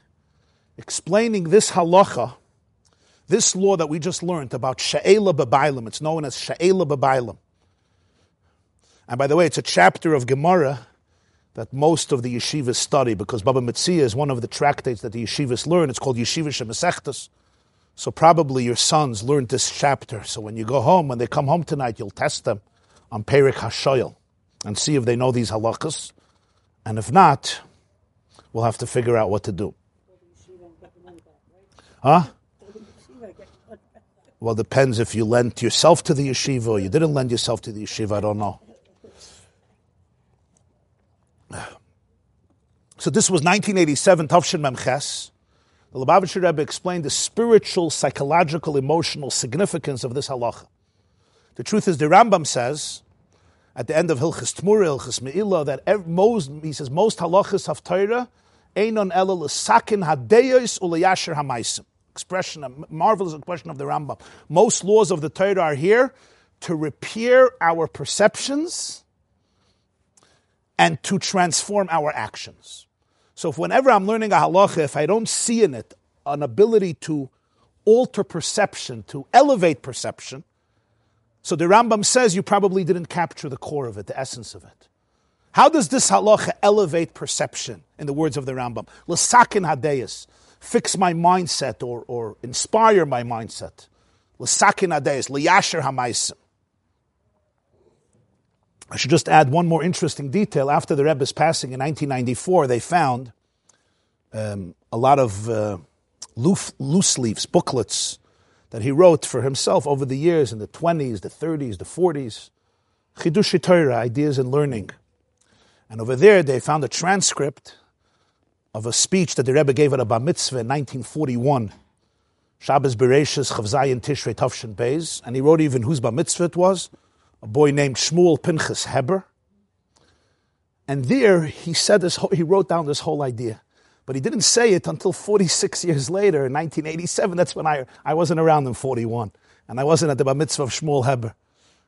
explaining this halacha, this law that we just learned about Sha'ela Babailim. It's known as Sha'ela Babailim. And by the way, it's a chapter of Gemara that most of the yeshivas study because Baba Metzia is one of the tractates that the yeshivas learn. It's called Yeshiva Shemesechtas. So probably your sons learned this chapter. So when you go home, when they come home tonight, you'll test them on Perik HaShoyel and see if they know these halachas. And if not, we'll have to figure out what to do. Huh? Well, depends if you lent yourself to the yeshiva or you didn't lend yourself to the yeshiva. I don't know. So this was 1987, Tavshin Memches. The Lubavitcher Rebbe explained the spiritual, psychological, emotional significance of this halacha. The truth is, the Rambam says at the end of Hilchas Tmura, Hilchas Me'ilah, that most, he says, most halachas of Torah, einon ela l'sakin hadeyos u'leyasher hamaisim. Expression, a marvelous expression of the Rambam. Most laws of the Torah are here to repair our perceptions and to transform our actions. So if whenever I'm learning a halacha, if I don't see in it an ability to alter perception, to elevate perception, so the Rambam says you probably didn't capture the core of it, the essence of it. How does this halacha elevate perception, in the words of the Rambam? L'sakin hadeyas, fix my mindset or, or inspire my mindset. L'sakin hadeyas, liyasher hamaisim. I should just add one more interesting detail. After the Rebbe's passing in 1994, they found um, a lot of uh, loose, loose leaves, booklets that he wrote for himself over the years in the 20s, the 30s, the 40s. Chidush Torah, ideas in learning. And over there, they found a transcript of a speech that the Rebbe gave at a bar mitzvah in 1941. Shabbos Bereshis Chavzayin Tishrei Tavshin Beis, and he wrote even whose bar mitzvah it was a boy named Shmuel Pinchas Heber. And there he said this, he wrote down this whole idea. But he didn't say it until 46 years later, in 1987. That's when I, I wasn't around in 41. And I wasn't at the bar mitzvah of Shmuel Heber.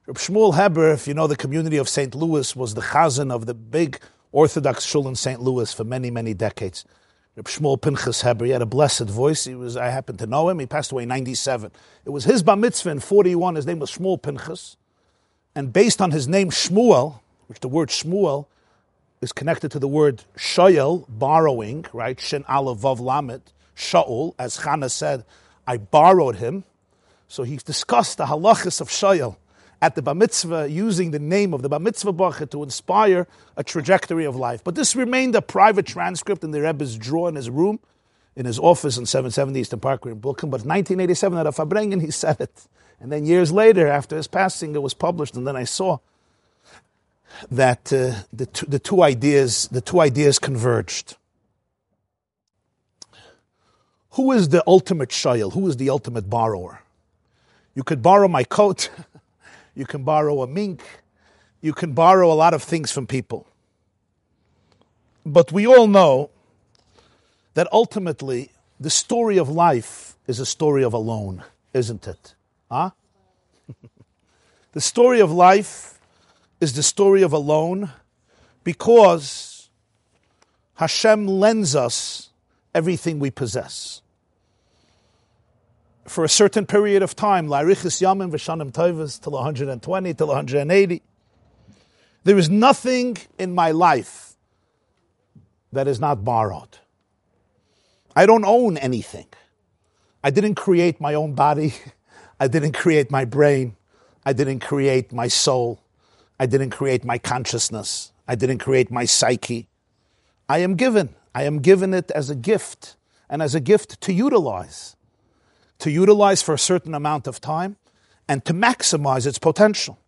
Shmuel Heber, if you know the community of St. Louis, was the chazan of the big Orthodox shul in St. Louis for many, many decades. Reb Shmuel Pinchas Heber, he had a blessed voice. He was, I happen to know him. He passed away in 97. It was his bar mitzvah in 41. His name was Shmuel Pinchas. And based on his name Shmuel, which the word Shmuel is connected to the word shoyel, borrowing, right? Shin Aleph Vav Lamet, Shaul, as Chana said, I borrowed him. So he discussed the halachas of shoyel. At the bar mitzvah, using the name of the bar mitzvah bacher to inspire a trajectory of life. But this remained a private transcript in the Rebbe's drawer in his room, in his office in 770 Eastern Parkway in Brooklyn. But in 1987 at a Farbrengen, he said it. And then years later, after his passing, it was published, and then I saw that uh, the, two, the two ideas the two ideas converged. Who is the ultimate shayil? Who is the ultimate borrower? You could borrow my coat, <laughs> you can borrow a mink, you can borrow a lot of things from people. But we all know that ultimately the story of life is a story of alone, isn't it? Huh? <laughs> the story of life is the story of alone because Hashem lends us everything we possess. For a certain period of time, Larichis Yamim V'Shanim Tovas, till 120, till 180. There is nothing in my life that is not borrowed. I don't own anything. I didn't create my own body. <laughs> I didn't create my brain. I didn't create my soul. I didn't create my consciousness. I didn't create my psyche. I am given. I am given it as a gift and as a gift to utilize. To utilize for a certain amount of time and to maximize its potential.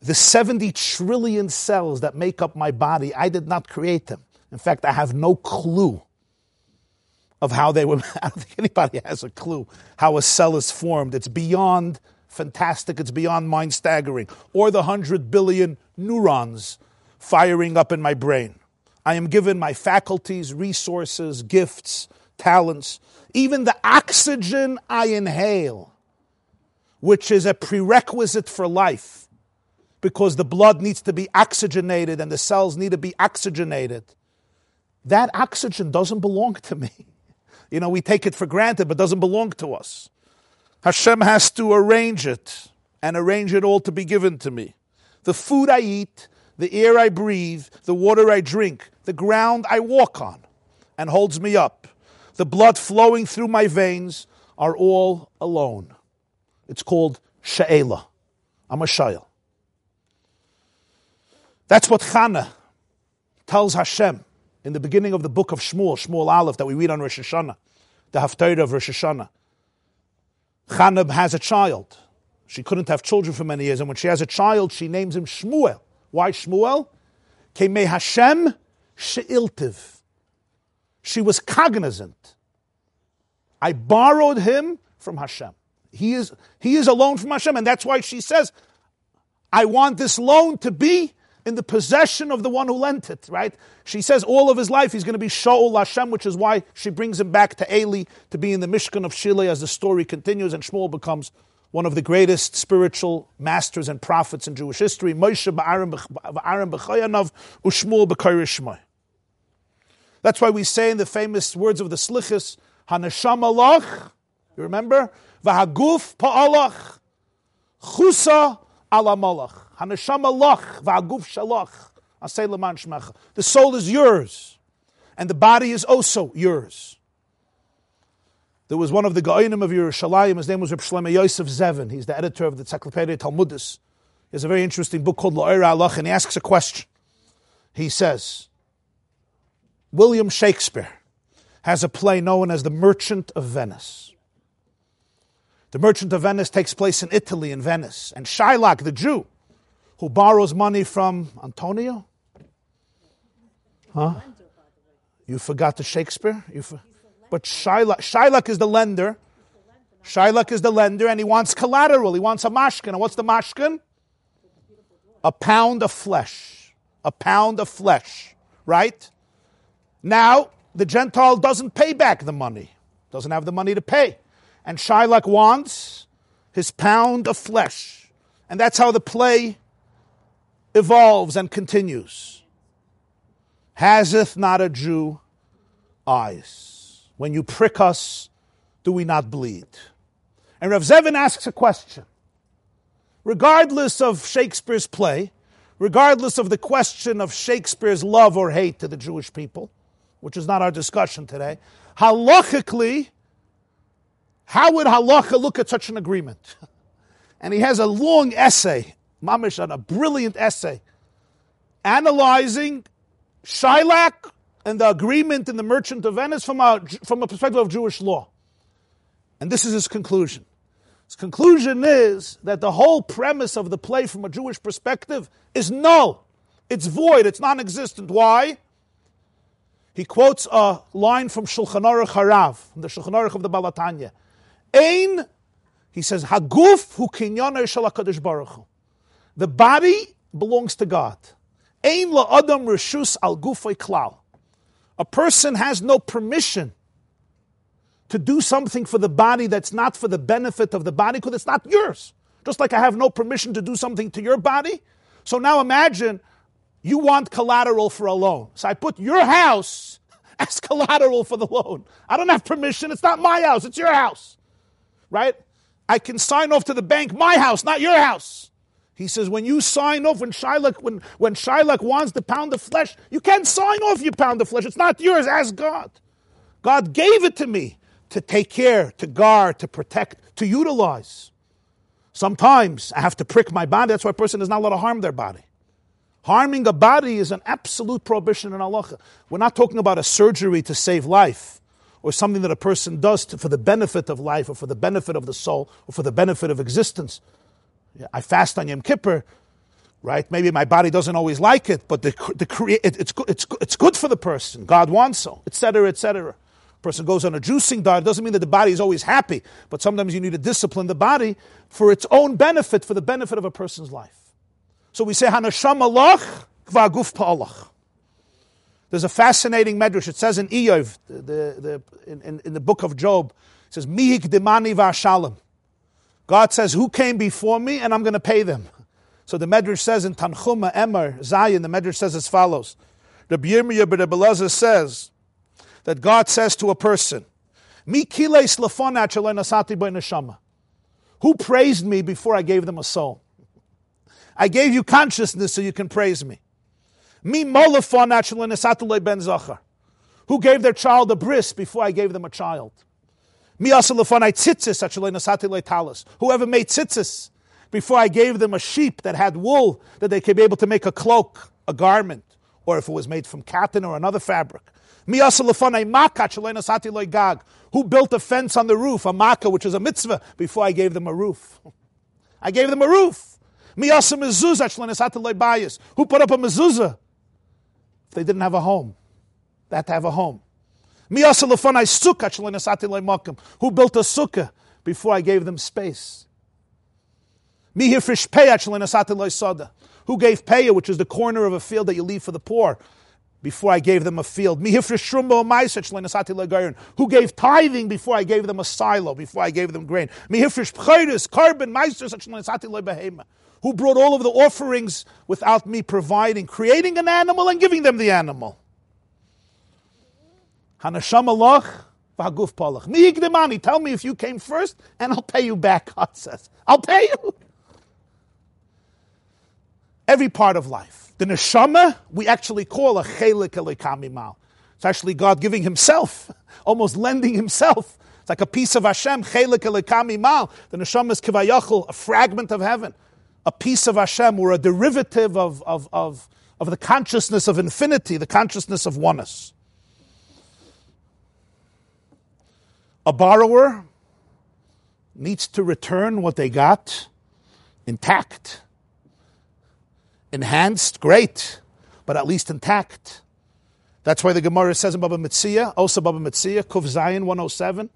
The 70 trillion cells that make up my body, I did not create them. In fact, I have no clue of how they were. <laughs> I don't think anybody has a clue how a cell is formed. It's beyond fantastic, it's beyond mind staggering. Or the hundred billion neurons firing up in my brain. I am given my faculties, resources, gifts, talents, even the oxygen I inhale, which is a prerequisite for life because the blood needs to be oxygenated and the cells need to be oxygenated. That oxygen doesn't belong to me. <laughs> You know, we take it for granted, but doesn't belong to us. Hashem has to arrange it and arrange it all to be given to me. The food I eat, the air I breathe, the water I drink, the ground I walk on and holds me up, the blood flowing through my veins are all alone. It's called Sha'ela. I'm a Sha'el. That's what Chana tells Hashem in the beginning of the book of Shmuel, Shmuel Aleph, that we read on Rosh Hashanah, the Haftarah of Rosh Hashanah. Chana has a child. She couldn't have children for many years, and when she has a child, she names him Shmuel. Why Shmuel? Kemei Hashem she'iltiv. She was cognizant. I borrowed him from Hashem. He is, he is a loan from Hashem, and that's why she says, I want this loan to be in the possession of the one who lent it, right? She says all of his life he's going to be Shaul Hashem, which is why she brings him back to Eli to be in the Mishkan of Shiloh as the story continues, and Shmuel becomes one of the greatest spiritual masters and prophets in Jewish history. Moshe ba'arim b'chayanov u'Shmuel b'kayrishmai. That's why we say in the famous words of the Slichus, Hanasham alach, you remember? V'haguf pa'alach, chusa ala malach. Hanashama loch, va'aguf shalach. Asay leman shmecha. The soul is yours, and the body is also yours. There was one of the Ga'inim of Yerushalayim, his name was Reb Shlomo Yosef Zevin. He's the editor of the Encyclopedia Talmudis. He has a very interesting book called L'Or HaHalacha, and he asks a question. He says, William Shakespeare has a play known as The Merchant of Venice. The Merchant of Venice takes place in Italy, in Venice. And Shylock, the Jew, who borrows money from Antonio? Huh? You forgot the Shakespeare? You for, but Shylock, Shylock is the lender. Shylock is the lender, and he wants collateral. He wants a mashkin. And what's the mashkin? A pound of flesh. A pound of flesh. Right? Now, the Gentile doesn't pay back the money, doesn't have the money to pay. And Shylock wants his pound of flesh. And that's how the play evolves and continues. Haseth not a Jew eyes? When you prick us, do we not bleed? And Rav Zevin asks a question. Regardless of Shakespeare's play, regardless of the question of Shakespeare's love or hate to the Jewish people, which is not our discussion today, halachically, how would halacha look at such an agreement? <laughs> And he has a long essay, Mamish, on a brilliant essay, analyzing Shylock and the agreement in the Merchant of Venice from a, from a perspective of Jewish law. And this is his conclusion. His conclusion is that the whole premise of the play from a Jewish perspective is null. It's void, it's non existent. Why? He quotes a line from Shulchan Aruch Harav, from the Shulchan Aruch of the Baal HaTanya. Ein, he says, Haguf hu kinyoner shel Baruch Hu. The body belongs to God. Ein la adam reshus al gufay klal. A person has no permission to do something for the body that's not for the benefit of the body because it's not yours. Just like I have no permission to do something to your body. So now imagine you want collateral for a loan. So I put your house <laughs> as collateral for the loan. I don't have permission. It's not my house. It's your house. Right? I can sign off to the bank, my house, not your house. He says, when you sign off, when Shylock, when, when Shylock wants the pound of flesh, you can't sign off your pound of flesh. It's not yours. Ask God. God gave it to me to take care, to guard, to protect, to utilize. Sometimes I have to prick my body. That's why a person is not allowed to harm their body. Harming a body is an absolute prohibition in Allah. We're not talking about a surgery to save life or something that a person does to, for the benefit of life or for the benefit of the soul or for the benefit of existence. I fast on Yom Kippur, right? Maybe my body doesn't always like it, but the, the, it, it's, it's, it's good for the person. God wants so, etc., etc person goes on a juicing diet, it doesn't mean that the body is always happy, but sometimes you need to discipline the body for its own benefit, for the benefit of a person's life. So we say, Hanasham Allah, Kvaguf Pa'alach. There's a fascinating medrash. It says in Iyov, the, the, in, in, in, the book of Job, it says, Mihik demani v'ashalim. God says, who came before me and I'm going to pay them. So the medrash says in Tanchuma, Emor, Zayin, the medrash says as follows. The Yirmiyah B'Rebelazar says, that God says to a person, Who praised me before I gave them a soul? I gave you consciousness so you can praise me. Chalina Satulay Benzachar, who gave their child a bris before I gave them a child? Natiloi Talis. Whoever made tzitzis before I gave them a sheep that had wool that they could be able to make a cloak, a garment, or if it was made from cotton or another fabric. Mi gag, who built a fence on the roof, a makkah, which is a mitzvah, before I gave them a roof? <laughs> I gave them a roof. Who put up a mezuzah if they didn't have a home? They had to have a home. Who built a sukkah before I gave them space? Who gave payah, which is the corner of a field that you leave for the poor? before I gave them a field? Who gave tithing before I gave them a silo, before I gave them grain? Who brought all of the offerings without me providing, creating an animal and giving them the animal? Tell me if you came first, and I'll pay you back, <laughs> God says. I'll pay you. Every part of life. The neshama we actually call a chelik elikami mal. It's actually God giving Himself, <laughs> almost lending Himself. It's like a piece of Hashem, chelik elikami mal. The neshama is kivayachol, a fragment of heaven, a piece of Hashem, or a derivative of, of, of, of the consciousness of infinity, the consciousness of oneness. A borrower needs to return what they got intact enhanced, great, but at least intact. That's why the Gemara says in Baba Metzia, also Baba Metzia, Kuf Zayin 107.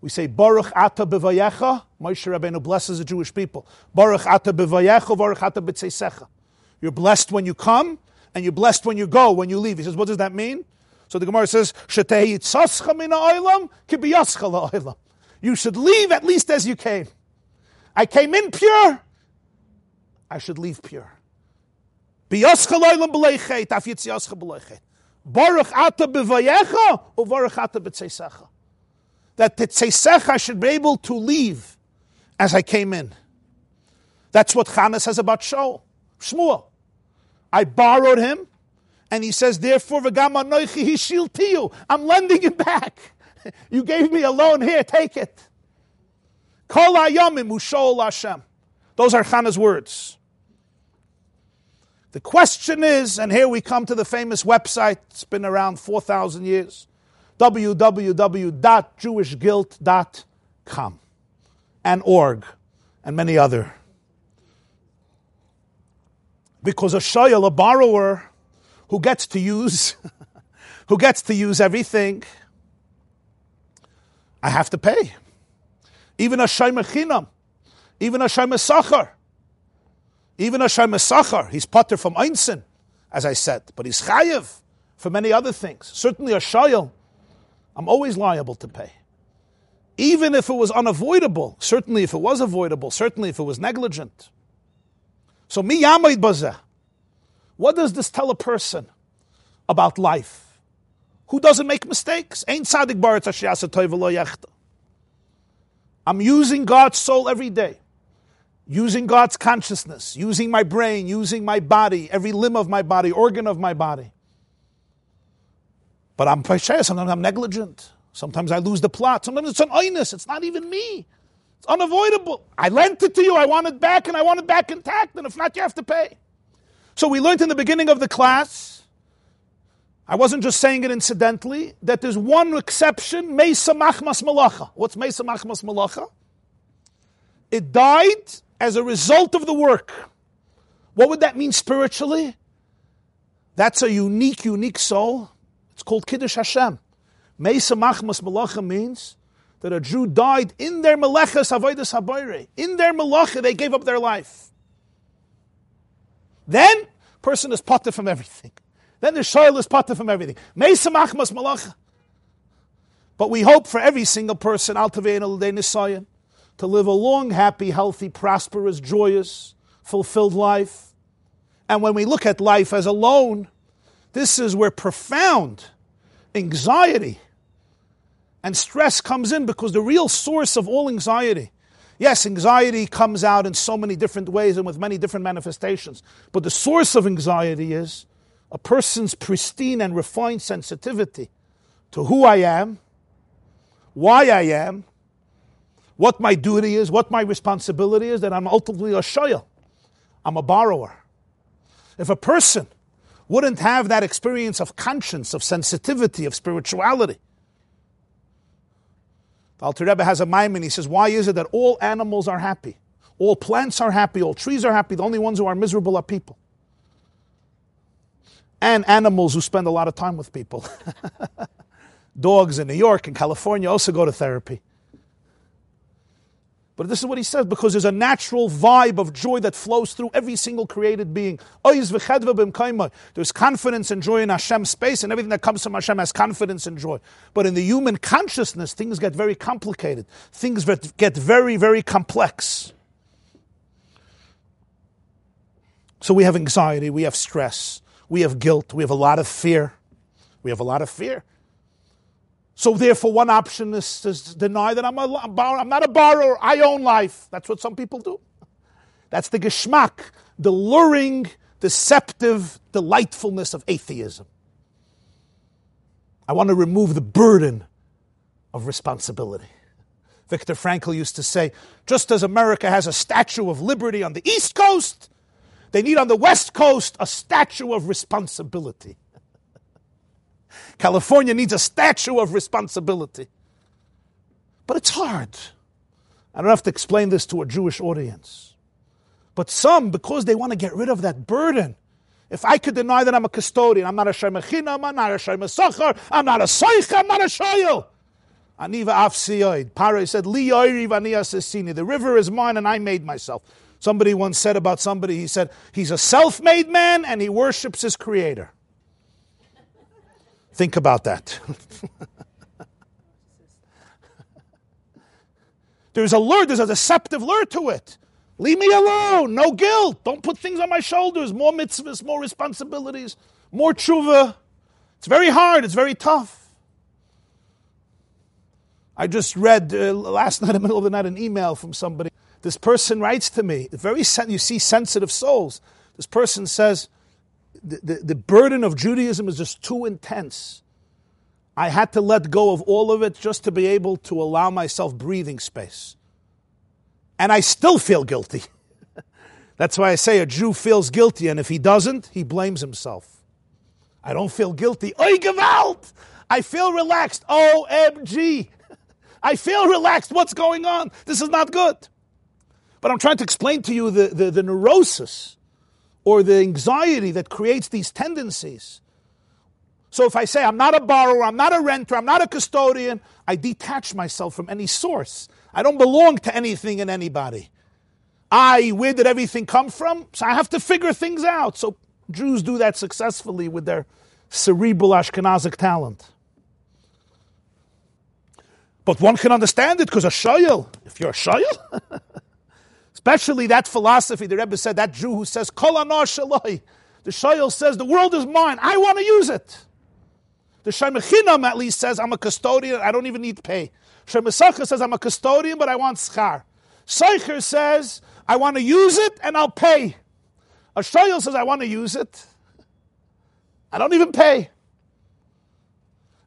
We say, Baruch ata b'vayecha. Moshe Rabbeinu blesses the Jewish people. Baruch ata b'vayecha, Baruch ata b'tzeisecha. You're blessed when you come, and you're blessed when you go, when you leave. He says, what does that mean? So the Gemara says, Shetei min ha'olam, kibiyascha la'olam. You should leave at least as you came. I came in pure, I should leave pure. Baruch ata b'vayecha or baruch ata b'tzeisecha. That the tzeisecha should be able to leave as I came in. That's what Chana says about Shaul. Shmuel. I borrowed him, and he says, therefore. I'm lending it back. <laughs> You gave me a loan here, take it. Kol Hashem. Those are Chana's words. The question is, and here we come to the famous website, it's been around 4,000 years www.jewishguilt.com and org and many other. Because a shayel, a borrower who gets to use, <laughs> who gets to use everything, I have to pay. Even a shaymachinam, even a shaymesachar, even a shaymesachar, he's potter from Einstein, as I said, but he's chayiv for many other things. Certainly a shayel, I'm always liable to pay. Even if it was unavoidable, certainly if it was avoidable, certainly if it was negligent. So mi yamayd bazeh. What does this tell a person about life? Who doesn't make mistakes? Ain't sadik I'm using God's soul every day, using God's consciousness, using my brain, using my body, every limb of my body, organ of my body. But I'm sometimes I'm negligent. Sometimes I lose the plot. Sometimes it's an oinus. It's not even me. It's unavoidable. I lent it to you. I want it back, and I want it back intact. And if not, you have to pay. So we learned in the beginning of the class. I wasn't just saying it incidentally, that there's one exception, Mesa Machmas Malacha. What's Mesa Machmas Malacha? It died as a result of the work. What would that mean spiritually? That's a unique, unique soul. It's called Kiddush Hashem. Mesa Machmas Malacha means that a Jew died in their Melechas Avodas Habayre. In their Malacha, they gave up their life. Then, person is potter from everything. Then the shoyl is potter from everything. Mesa Machmas Malacha. But we hope for every single person, to live a long, happy, healthy, prosperous, joyous, fulfilled life. And when we look at life as alone, this is where profound anxiety and stress comes in because the real source of all anxiety Yes, anxiety comes out in so many different ways and with many different manifestations. But the source of anxiety is a person's pristine and refined sensitivity to who I am, why I am, what my duty is, what my responsibility is, that I'm ultimately a shoyel. I'm a borrower. If a person wouldn't have that experience of conscience, of sensitivity, of spirituality. The Alter Rebbe has a maimon. He says, "Why is it that all animals are happy, all plants are happy, all trees are happy? The only ones who are miserable are people, and animals who spend a lot of time with people. <laughs> Dogs in New York and California also go to therapy." But this is what he says because there's a natural vibe of joy that flows through every single created being. There's confidence and joy in Hashem's space, and everything that comes from Hashem has confidence and joy. But in the human consciousness, things get very complicated. Things get very, very complex. So we have anxiety, we have stress, we have guilt, we have a lot of fear. We have a lot of fear. So therefore, one option is to deny that I'm, a, I'm not a borrower. I own life. That's what some people do. That's the geschmack, the luring, deceptive delightfulness of atheism. I want to remove the burden of responsibility. Viktor Frankl used to say, just as America has a Statue of Liberty on the East Coast, they need on the West Coast a statue of responsibility. California needs a statue of responsibility. But it's hard. I don't have to explain this to a Jewish audience. But some, because they want to get rid of that burden, if I could deny that I'm a custodian, I'm not a Shemachinam, I'm not a Shemasachar, I'm not a Soich, I'm not a Shoyel. Aniva Afsiyoid. Pare said, Li The river is mine and I made myself. Somebody once said about somebody, he said, he's a self made man and he worships his creator. Think about that. <laughs> there's a lure, there's a deceptive lure to it. Leave me alone, no guilt. Don't put things on my shoulders. More mitzvahs, more responsibilities, more tshuva. It's very hard, it's very tough. I just read uh, last night in the middle of the night an email from somebody. This person writes to me, very sen- you see sensitive souls. This person says, the, the, burden of Judaism is just too intense. I had to let go of all of it just to be able to allow myself breathing space. And I still feel guilty. <laughs> That's why I say a Jew feels guilty, and if he doesn't, he blames himself. I don't feel guilty. Oy Gewalt! I feel relaxed. OMG! <laughs> I feel relaxed. What's going on? This is not good. But I'm trying to explain to you the, the, the neurosis or the anxiety that creates these tendencies. So if I say I'm not a borrower, I'm not a renter, I'm not a custodian, I detach myself from any source. I don't belong to anything and anybody. I, where did everything come from? So I have to figure things out. So Jews do that successfully with their cerebral Ashkenazic talent. But one can understand it because a shayel, if you're a shayel, <laughs> especially that philosophy, the Rebbe said, that Jew who says, Kol shaloi, the shayel says, the world is mine, I want to use it. The Shemechinam at least says, I'm a custodian, I don't even need to pay. Shemesacha says, I'm a custodian, but I want schar. Seicher says, I want to use it and I'll pay. A Shoyel says, I want to use it. I don't even pay.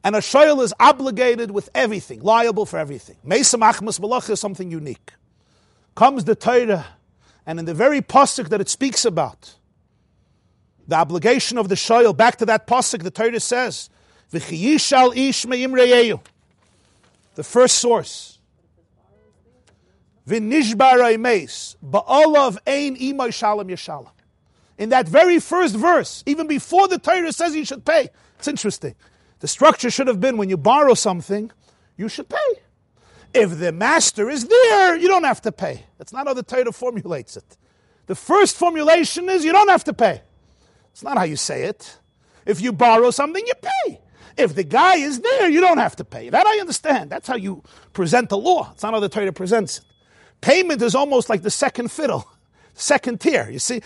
And a Shoyel is obligated with everything, liable for everything. Mesa Machmas Malach is something unique. Comes the Torah, and in the very pasuk that it speaks about, the obligation of the Shoyel, back to that pasuk, the Torah says, V'chiyishal ish me'im The first source. V'nishbar meis ba'olav ein imoy shalom. In that very first verse, even before the Torah says you should pay, it's interesting. The structure should have been when you borrow something, you should pay. If the master is there, you don't have to pay. That's not how the Torah formulates it. The first formulation is you don't have to pay. It's not how you say it. If you borrow something, you pay. If the guy is there, you don't have to pay. That I understand. That's how you present the law. It's not how the Torah presents it. Payment is almost like the second fiddle, <laughs> second tier. You see,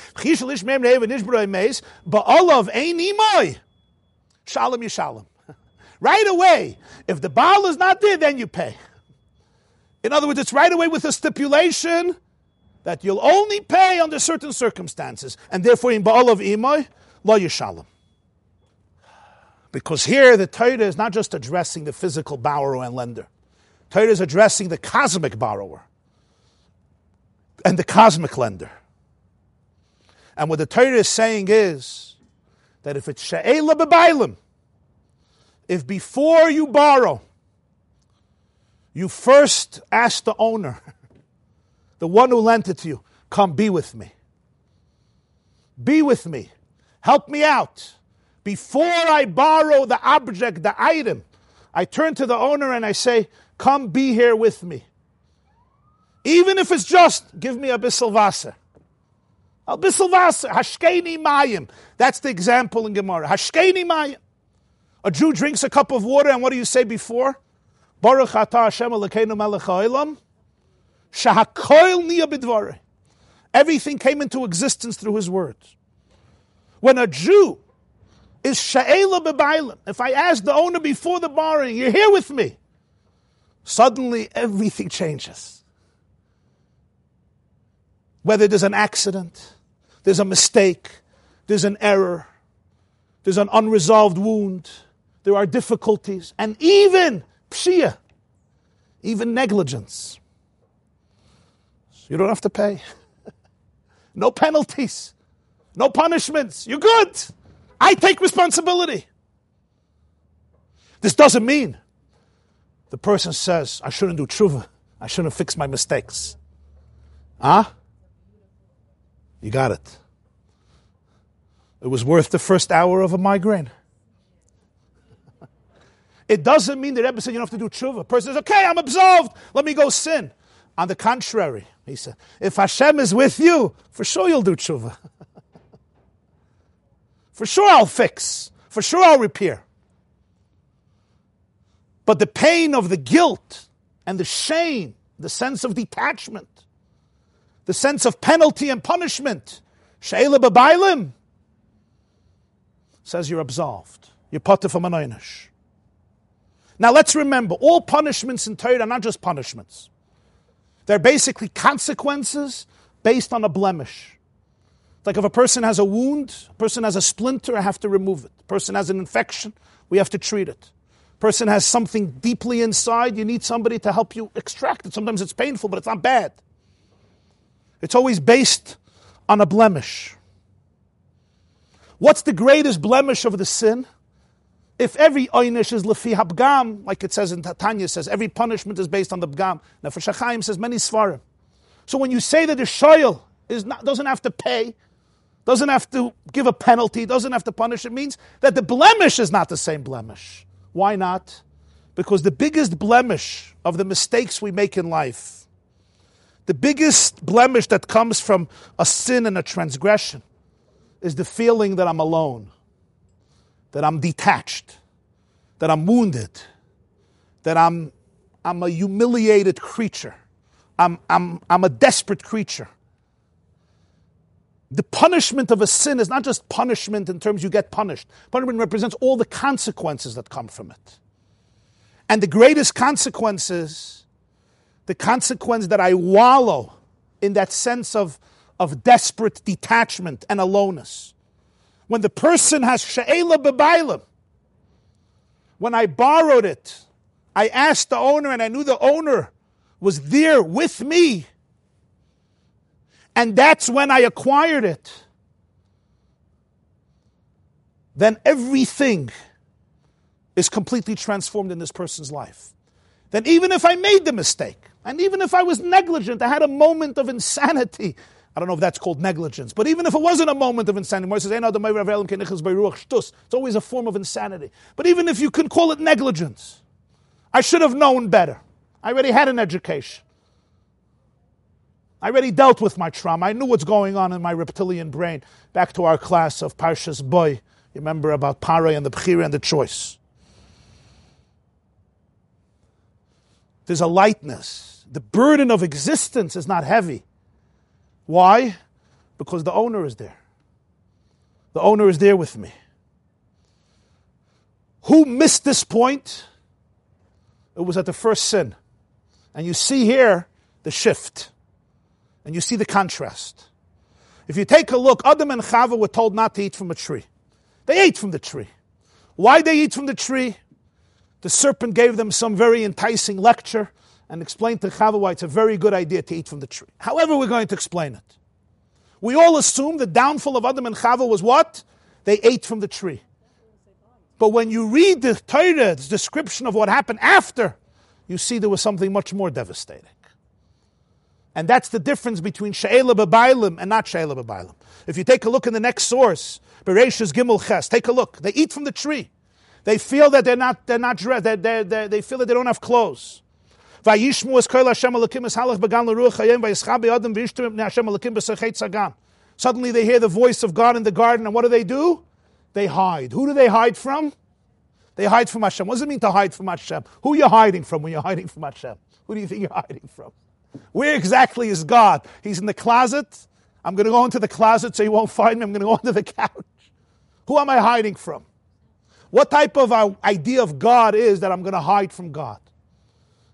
shalom yishalom. <laughs> Right away, if the Baal is not there, then you pay. In other words, it's right away with a stipulation that you'll only pay under certain circumstances, and therefore in Baal of Imoy, lo yishalom. Because here the Torah is not just addressing the physical borrower and lender. Torah is addressing the cosmic borrower and the cosmic lender. And what the Torah is saying is that if it's she'ela bebailim, if before you borrow, you first ask the owner, <laughs> the one who lent it to you, come be with me. Be with me. Help me out. Before I borrow the object, the item, I turn to the owner and I say, Come be here with me. Even if it's just, give me a bissel Wasser. A bissel Wasser. Hashkeni mayim. That's the example in Gemara. Hashkeni mayim. A Jew drinks a cup of water, and what do you say before? Baruch atah Hashem Elokeinu melech ha'olam. Shahakoil niya Everything came into existence through his words. When a Jew is sha'ela bebailim, if I ask the owner before the borrowing, you're here with me, suddenly everything changes whether there's an accident, there's a mistake, there's an error, there's an unresolved wound, there are difficulties, and even pshia, even negligence. You don't have to pay. <laughs> no penalties, no punishments. You're good. I take responsibility. This doesn't mean the person says, I shouldn't do tshuva. I shouldn't fix my mistakes. Huh? You got it. It was worth the first hour of a migraine. It doesn't mean that Rebbe said you don't have to do tshuva. A person says, okay, I'm absolved. Let me go sin. On the contrary, he said, if Hashem is with you, for sure you'll do tshuva. <laughs> for sure I'll fix. For sure I'll repair. But the pain of the guilt and the shame, the sense of detachment, the sense of penalty and punishment. Sheila b'bailim says you're absolved. You're potter from an Now let's remember, all punishments in Torah are not just punishments. They're basically consequences based on a blemish. Like if a person has a wound, a person has a splinter, I have to remove it. A person has an infection, we have to treat it. A person has something deeply inside, you need somebody to help you extract it. Sometimes it's painful, but it's not bad. It's always based on a blemish. What's the greatest blemish of the sin? If every oynish is lefi habgam, like it says in Tanya says, every punishment is based on the bgam. Now for Shachaim says many svarim. So when you say that the shoyel is not, doesn't have to pay, doesn't have to give a penalty, doesn't have to punish, it means that the blemish is not the same blemish. Why not? Because the biggest blemish of the mistakes we make in life, the biggest blemish that comes from a sin and a transgression, is the feeling that I'm alone, that I'm detached, that I'm wounded, that I'm, I'm a humiliated creature. I'm, I'm, I'm a desperate creature. The punishment of a sin is not just punishment in terms you get punished. Punishment represents all the consequences that come from it. And the greatest consequences, the consequence that I wallow in that sense of, of desperate detachment and aloneness. When the person has she'ela bebailim, when I borrowed it, I asked the owner and I knew the owner was there with me. And that's when I acquired it. Then everything is completely transformed in this person's life. Then even if I made the mistake, and even if I was negligent, I had a moment of insanity. I don't know if that's called negligence, but even if it wasn't a moment of insanity, says, it's always a form of insanity. But even if you can call it negligence, I should have known better. I already had an education. I already dealt with my trauma. I knew what's going on in my reptilian brain. Back to our class of Parshas Boy. You remember about Pare and the Bechira and the choice. There's a lightness. The burden of existence is not heavy. Why? Because the owner is there. The owner is there with me. Who missed this point? It was at the first sin. And you see here the shift. And you see the contrast. If you take a look, Adam and Chava were told not to eat from a tree. They ate from the tree. Why they eat from the tree? The serpent gave them some very enticing lecture and explained to Chava why it's a very good idea to eat from the tree. However, we're going to explain it. We all assume the downfall of Adam and Chava was what? They ate from the tree. But when you read the Torah's description of what happened after, you see there was something much more devastating. And that's the difference between She'ela B'Bailim and not She'ela B'Bailim. If you take a look in the next source, Bereshus Gimel Ches, take a look. They eat from the tree. They feel that they're not, they're not dressed, they're, they're, they're, they feel that they don't have clothes. Suddenly they hear the voice of God in the garden, and what do they do? They hide. Who do they hide from? They hide from Hashem. What does it mean to hide from Hashem? Who are you hiding from when you're hiding from Hashem? Who do you think you're hiding from? Where exactly is God? He's in the closet. I'm going to go into the closet so you won't find me. I'm going to go <laughs> under the couch. Who am I hiding from? What type of uh, idea of God is that I'm going to hide from God?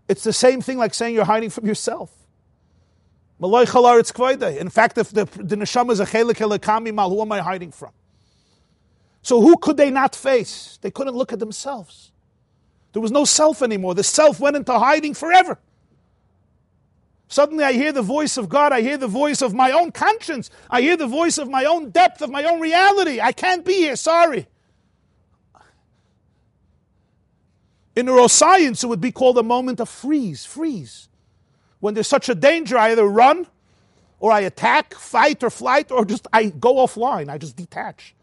It's the same thing like saying you're hiding from yourself. In fact, if the, the neshama is a chelik mal, who am I hiding from? So who could they not face? They couldn't look at themselves. There was no self anymore. The self went into hiding forever. Suddenly I hear the voice of God. I hear the voice of my own conscience. I hear the voice of my own depth, of my own reality. I can't be here. Sorry. In neuroscience, it would be called a moment of freeze. Freeze. When there's such a danger, I either run or I attack, fight or flight, or just I go offline. I just detach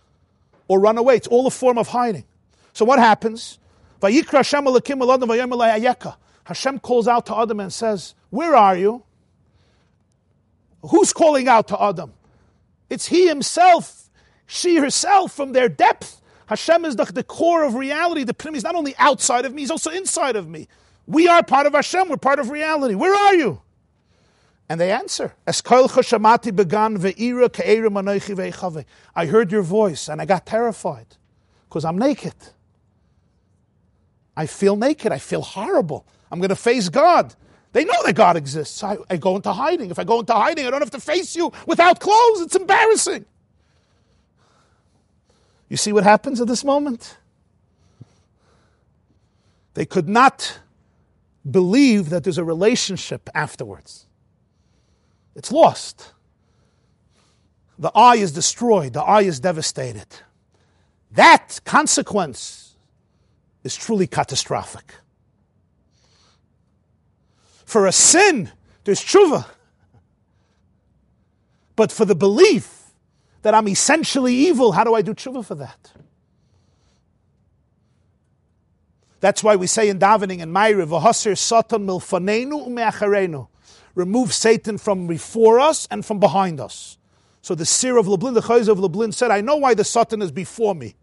or run away. It's all a form of hiding. So what happens? Hashem calls out to Adam and says, Where are you? Who's calling out to Adam? It's he himself, she herself from their depth. Hashem is the, the core of reality. The Pnim is not only outside of me, he's also inside of me. We are part of Hashem, we're part of reality. Where are you? And they answer, I heard your voice and I got terrified because I'm naked. I feel naked. I feel horrible. I'm going to face God. They know that God exists. I, I go into hiding. If I go into hiding, I don't have to face you without clothes. It's embarrassing. You see what happens at this moment? They could not believe that there's a relationship afterwards. It's lost. the eye is destroyed, the eye is devastated. That consequence is truly catastrophic. For a sin, there's tshuva. But for the belief that I'm essentially evil, how do I do tshuva for that? That's why we say in davening and Ma'ariv, "V'hasir satan milfanenu u'me'acharenu." Remove Satan from before us and from behind us. So the seer of Lublin, the Chayz of Lublin said, I know why the Satan is before me.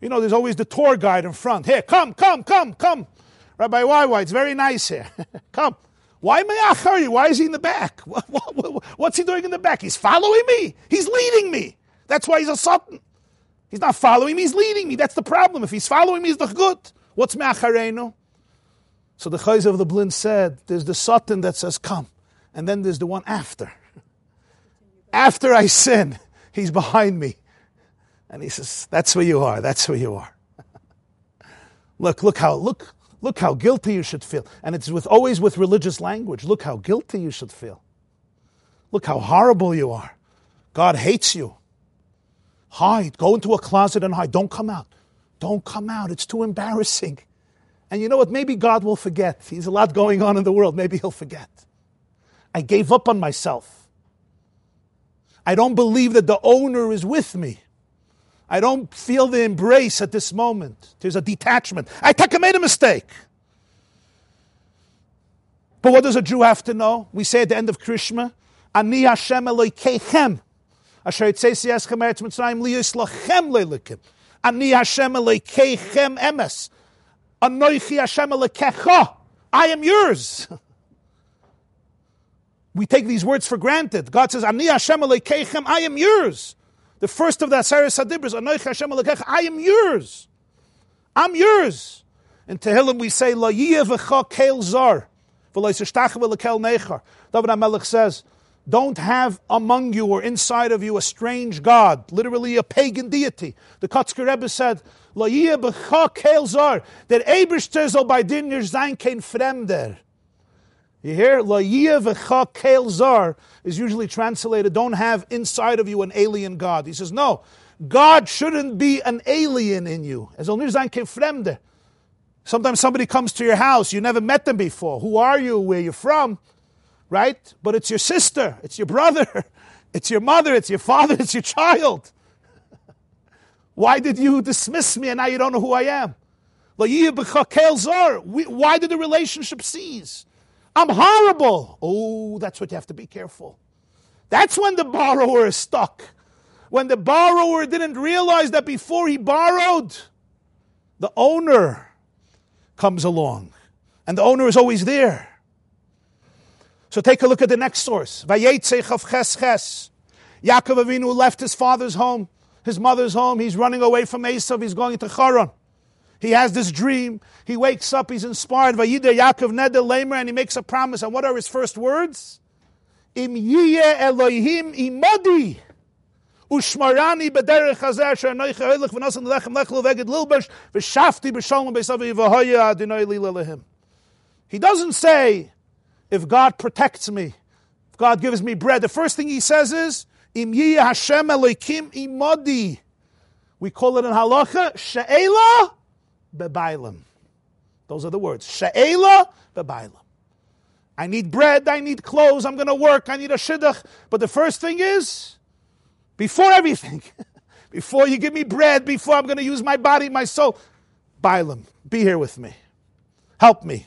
You know, there's always the tour guide in front. Here, come, come, come, come. Rabbi Why it's very nice here. <laughs> come. Why Me'achari? Why is he in the back? <laughs> What's he doing in the back? He's following me. He's leading me. That's why he's a Satan. He's not following me, he's leading me. That's the problem. If he's following me, he's the good. What's Me'acharenu? So the Chayz of Lublin said, there's the Satan that says, come. And then there's the one after. After I sin, <laughs> he's behind me. And he says, that's where you are. That's where you are. <laughs> look, look how, look, look how guilty you should feel. And it's with, always with religious language. Look how guilty you should feel. Look how horrible you are. God hates you. Hide. Go into a closet and hide. Don't come out. Don't come out. It's too embarrassing. And you know what? Maybe God will forget. He's a lot going on in the world. Maybe he'll forget. I gave up on myself. I don't believe that the owner is with me. I don't feel the embrace at this moment. There's a detachment. I think I made a mistake. But what does a Jew have to know? We say at the end of Krishma, Ani Hashem Elokeichem. Asher Yitzesi Eschem Eretz Mitzrayim Liyis Lachem Leilikim. Ani Hashem Elokeichem Emes. Anoichi Hashem Elokecha. I am yours. <laughs> We take these words for granted. God says, Ani Hashem Elokeichem, I am yours. The first of the Aseres Hadibras, Anoich Hashem Elokecha, I am yours. I'm yours. In Tehillim we say, La v'cha keil zar, nechar. David HaMelech says, don't have among you or inside of you a strange God, literally a pagan deity. The Kotzker Rebbe said, that Eberster soll bei dir nicht sein kein Fremder. You hear? La v'cha zar is usually translated, don't have inside of you an alien God. He says, no, God shouldn't be an alien in you. Sometimes somebody comes to your house, you never met them before. Who are you? Where you from? Right? But it's your sister, it's your brother, <laughs> it's your mother, it's your father, <laughs> it's your child. <laughs> Why did you dismiss me and now you don't know who I am? Why did the relationship cease? I'm horrible. Oh, that's what you have to be careful. That's when the borrower is stuck. When the borrower didn't realize that before he borrowed, the owner comes along. And the owner is always there. So take a look at the next source. Yaakov Avinu left his father's home, his mother's home. He's running away from Esav. He's going to Charan. He has this dream. He wakes up. He's inspired. Vayida Yaakov Neder Lamer, and he makes a promise. And what are his first words? Im yiyeh Elohim imodi. Ushmarani b'derech hazeh asher anoich ha'olich v'nasan lechem lechlu v'eged lilbesh v'shafti b'shalom b'esavi v'hoya adonai li lelehim. He doesn't say, if God protects me, if God gives me bread. The first thing he says is, Im Hashem Elohim imodi. We call it in halacha, she'ela bebailim. Those are the words. She'ela bebailim. I need bread, I need clothes, I'm going to work, I need a shidduch. But the first thing is, before everything, <laughs> before you give me bread, before I'm going to use my body, my soul, Bailam, be here with me. Help me.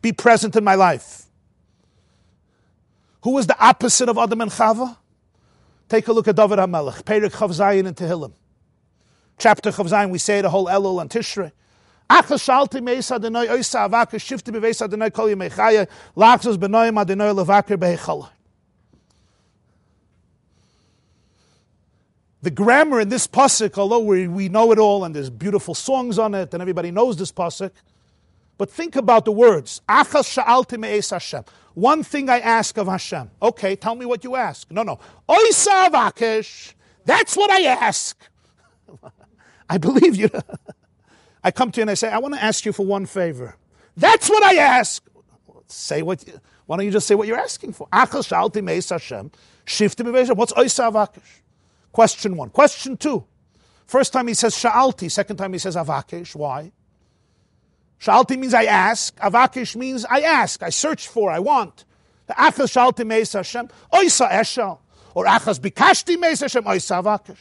Be present in my life. Who was the opposite of Adam and Chava? Take a look at David HaMelech, Perik Chav Zayin and Tehillim. Chapter Chav Zayin, we say the whole Elul and Tishrei. Oisa avaka shifti kol levaker. The grammar in this pasuk, although we, we know it all and there's beautiful songs on it and everybody knows this pasuk, but think about the words. Achas sha'alti me'es Hashem. One thing I ask of Hashem. Okay, tell me what you ask. No, no. Oisa avakesh. That's what I ask. <laughs> I believe you. <laughs> I come to you and I say, I want to ask you for one favor. That's what I ask. Say what. Why don't you just say what you're asking for? Shalti meis Hashem. What's oisavakish? Question one. Question two. First time he says sha'alti, second time he says avakesh. Why? Sha'alti means I ask. Avakesh means I ask, I search for, I want. Achas sha'alti meis Hashem, oisa eshel. Or achas bikashti meis Hashem, oisa.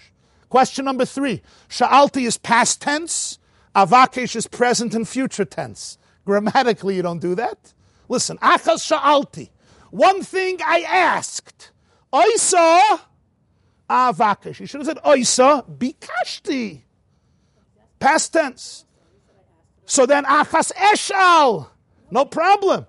Question number three. Sha'alti is past tense. Avakesh is present and future tense. Grammatically, you don't do that. Listen, achas sha'alti. One thing I asked. Oisa avakesh. You should have said oisa bikashti. Past tense. So then achas eshal. No problem.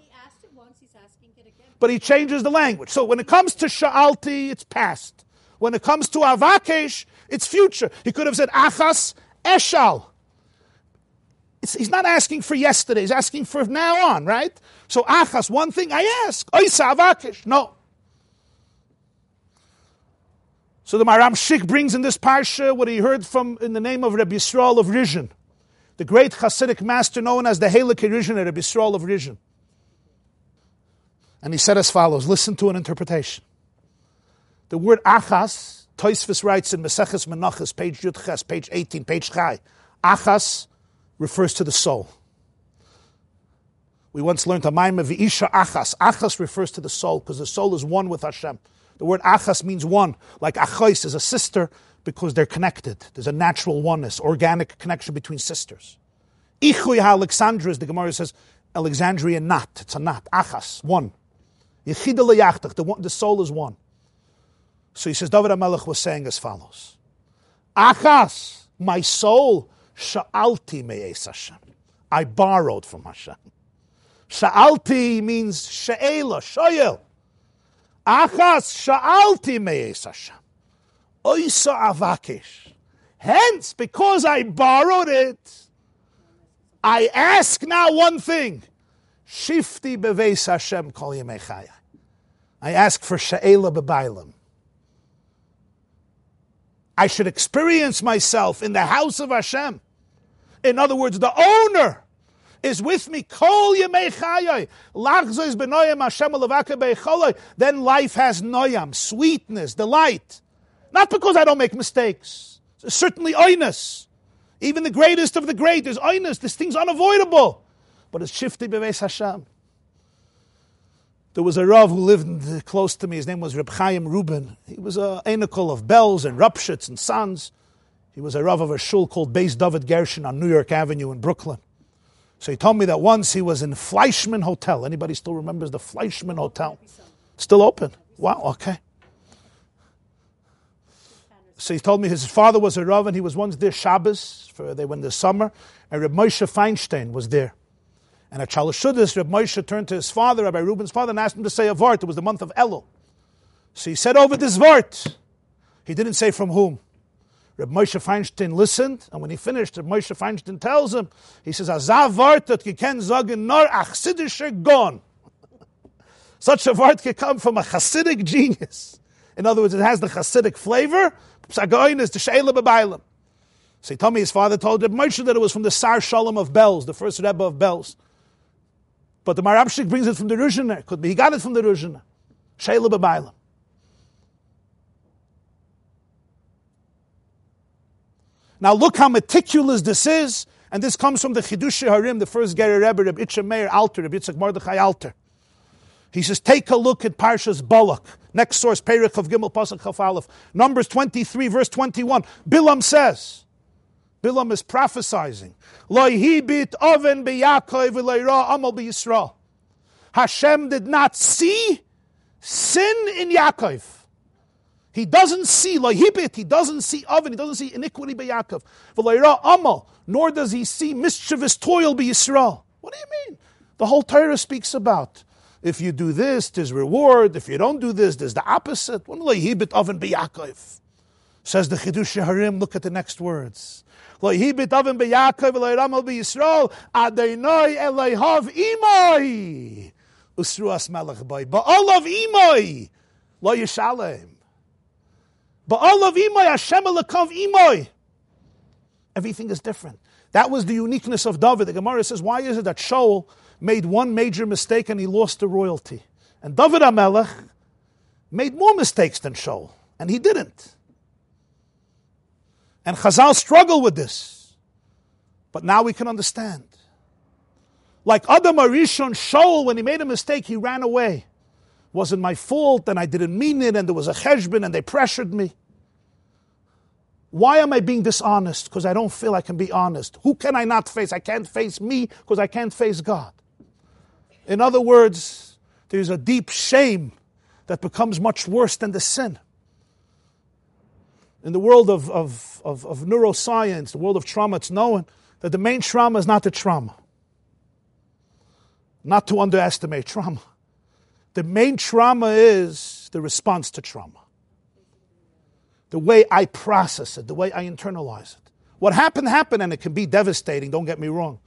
But he changes the language. So when it comes to sha'alti, it's past. When it comes to avakesh, it's future. He could have said achas eshal. It's, he's not asking for yesterday. He's asking for now on, right? So achas, one thing I ask. Oisa avakesh. No. So the Maharam Shik brings in this parsha what he heard from in the name of Rabbi Yisrael of Rizhin, the great Hasidic master known as the Halak Rizhin, Rabbi Yisrael of Rizhin. And he said as follows: Listen to an interpretation. The word achas, Toisvis writes in Meseches Menachas, page Yudches, page 18, page Chai. Achas refers to the soul. We once learned a Maimah V'isha Achas. Achas refers to the soul because the soul is one with Hashem. The word achas means one, like achos is a sister because they're connected. There's a natural oneness, organic connection between sisters. Ichui Alexandria, the Gemara says, Alexandria not. It's a not. Achas, one. The, the soul is one. So he says, David HaMelech was saying as follows. Achas, my soul, sha'alti me'es Hashem. I borrowed from Hashem. Sha'alti means she'ela, shoyel. Achas sha'alti me'es Hashem. Oisa avakesh. Hence, because I borrowed it, I ask now one thing. Shifti beveis Hashem kol yemechaya. I ask for she'ela bebailim. I should experience myself in the house of Hashem. In other words, the owner is with me. Then life has noyam, sweetness, delight. Not because I don't make mistakes. Certainly oinus. Even the greatest of the great is oinus. This thing's unavoidable. But it's shifty beves Hashem. There was a Rav who lived close to me. His name was Reb Chaim Rubin. He was a anacle of Belz and Ropshitz and Sanz. He was a Rav of a shul called Beis David Gershon on New York Avenue in Brooklyn. So he told me that once he was in Fleischman Hotel. Anybody still remembers the Fleischman Hotel? Still open. Wow, okay. So he told me his father was a Rav and he was once there Shabbos, for they went the summer, and Reb Moshe Feinstein was there. And at Chalashudis, Reb Moshe turned to his father, Rabbi Rubin's father, and asked him to say a vart. It was the month of Elul. So he said over this vart. He didn't say from whom. Reb Moshe Feinstein listened, and when he finished, Reb Moshe Feinstein tells him, he says, Azav vart that ken sagen nor achsidische er gon. <laughs> Such a vart can come from a Hasidic genius. In other words, it has the Hasidic flavor. Psagoin is the Sheila Bebailim. So he told me his father told Reb Moshe that it was from the Sar Shalom of Belz, the first Rebbe of Belz. But the Maharam Shik brings it from the Ruzhiner. Could be he got it from the Ruzhiner. Sheila Bebailim. Now look how meticulous this is, and this comes from the Chidush Harim, the first Gerer Rebbe, Reb Itcha Meir Alter, Reb Yitzchak Mordechai Alter. He says, take a look at Parshas Balak. Next source, Perich of Gimel Pasuk Chaf Aleph. Numbers 23, verse 21. Bilam says, Bilam is prophesizing, Loihibit oven biyakov amal b'Yisrael. Hashem did not see sin in Yaakov. He doesn't see lahibit, he doesn't see oven, he doesn't see iniquity by Yaakov. V'layra amal, nor does he see mischievous toil by Yisrael. What do you mean? The whole Torah speaks about if you do this, there's reward. If you don't do this, there's the opposite. What lahibit oven by Yaakov? Says the Chidush Harim, look at the next words. Lahibit oven by Yaakov, v'layramal by Yisrael, adonai elayhav imoi. Usruas melech bay. Ba'alav imoi. Lo yishalem. Ba'alav imoy, Hashem elakav imoy. Everything is different. That was the uniqueness of David. The Gemara says, why is it that Shaul made one major mistake and he lost the royalty? And David HaMelech made more mistakes than Shaul, and he didn't. And Chazal struggle with this. But now we can understand. Like Adam Arishon Shaul, when he made a mistake, he ran away. Wasn't my fault, and I didn't mean it, and there was a cheshbon, and they pressured me. Why am I being dishonest? Because I don't feel I can be honest. Who can I not face? I can't face me because I can't face God. In other words, there's a deep shame that becomes much worse than the sin. In the world of, of, of, of neuroscience, the world of trauma, it's known that the main trauma is not the trauma. Not to underestimate trauma. The main trauma is the response to trauma. The way I process it, the way I internalize it. What happened, happened, and it can be devastating, don't get me wrong.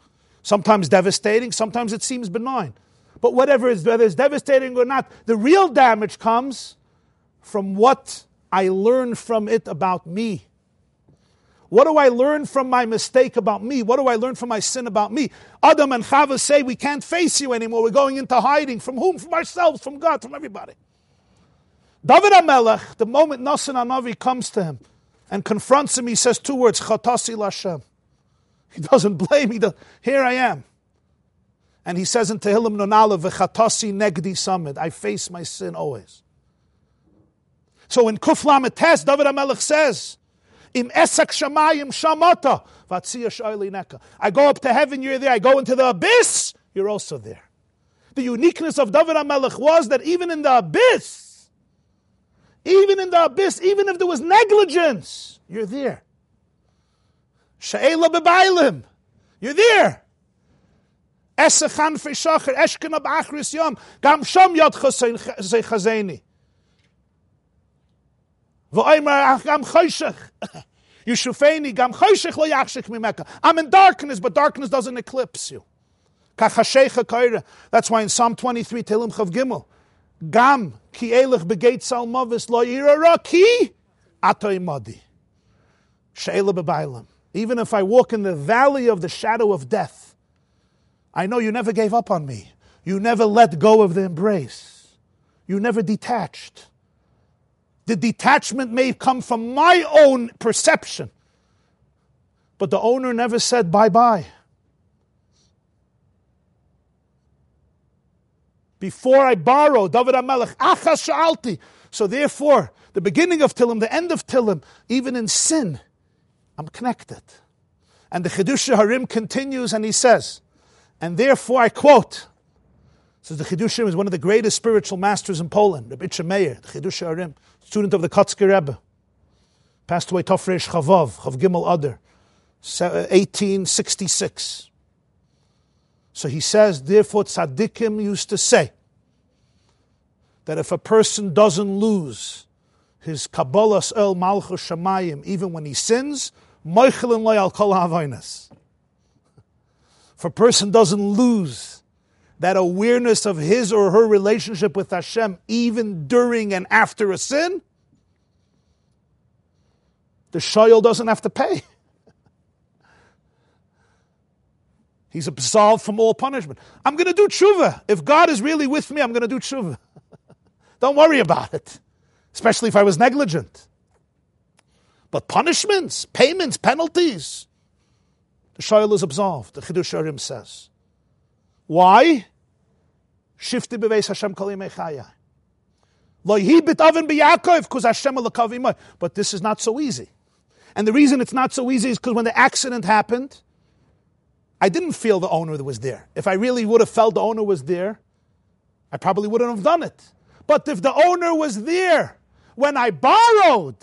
Sometimes devastating, sometimes it seems benign. But whatever is, whether it's devastating or not, the real damage comes from what I learn from it about me. What do I learn from my mistake about me? What do I learn from my sin about me? Adam and Chava say, We can't face you anymore. We're going into hiding. From whom? From ourselves, from God, from everybody. David HaMelech, the moment Nasan Anavi comes to him and confronts him, he says two words, Chatasi Lashem. He doesn't blame, he does, here I am. And he says in Tehillim Nonala, V'chatasi negdi samid, I face my sin always. So in Kuf Lametes, David HaMelech says, Im esak shamayim shamata, neka. I go up to heaven, you're there. I go into the abyss, you're also there. The uniqueness of David HaMelech was that even in the abyss, even in the abyss, even if there was negligence, you're there. Sha'ela bebailim, you're there. Esechan feshacher, eshkena b'achris yom, gam sham yad. I'm in darkness, but darkness doesn't eclipse you. That's why in Psalm 23, Tehillim Chav Gimel, Gam ki elech begeit salmavis lo yirara ki atoy madi. She'ela bebailam. Even if I walk in the valley of the shadow of death, I know you never gave up on me. You never let go of the embrace. You never detached. The detachment may come from my own perception, but the owner never said bye bye. Before I borrow, David HaMelech, achas. So therefore, the beginning of Tillim, the end of Tillim, even in sin, I'm connected. And the Chidush Harim continues and he says, and therefore I quote, says the Chidushim is one of the greatest spiritual masters in Poland, Rabbi Meir, the Chidush Harim, student of the Kotzker Rebbe. Passed away Tofresh Chavav, Chav Gimel Adar, 1866. Uh, so he says, therefore tzaddikim used to say that if a person doesn't lose his Kabbalas Ol Malchus Shemayim, even when he sins, if a person doesn't lose that awareness of his or her relationship with Hashem, even during and after a sin, the shayil doesn't have to pay. <laughs> He's absolved from all punishment. I'm going to do tshuva. If God is really with me, I'm going to do tshuva. <laughs> Don't worry about it, especially if I was negligent. But punishments, payments, penalties, the shayil is absolved, the Chidush Arim says. Why? Shifti beveis Hashem kol yimei But this is not so easy. And the reason it's not so easy is because when the accident happened, I didn't feel the owner was there. If I really would have felt the owner was there, I probably wouldn't have done it. But if the owner was there when I borrowed,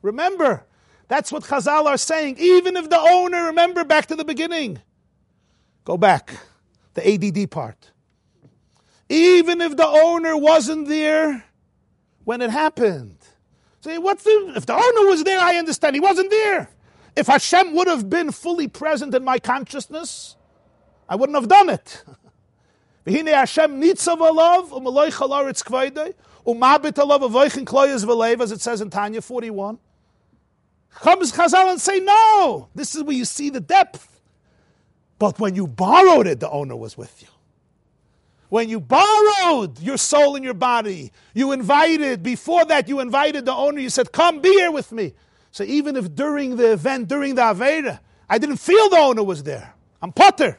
remember, that's what Chazal are saying. Even if the owner, remember back to the beginning, go back, the ADD part. Even if the owner wasn't there when it happened. Say, what's the, if the owner was there, I understand. He wasn't there. If Hashem would have been fully present in my consciousness, I wouldn't have done it. <laughs> Hashem nitzav alav u'maloi chalaritz kvaydei u'mabit alav avoichin kloyes v'leiv, as it says in Tanya 41. Comes Chazal and say, no, this is where you see the depth. But when you borrowed it, the owner was with you. When you borrowed your soul and your body, you invited, before that, you invited the owner, you said, Come be here with me. So even if during the event, during the Avera, I didn't feel the owner was there, I'm potter.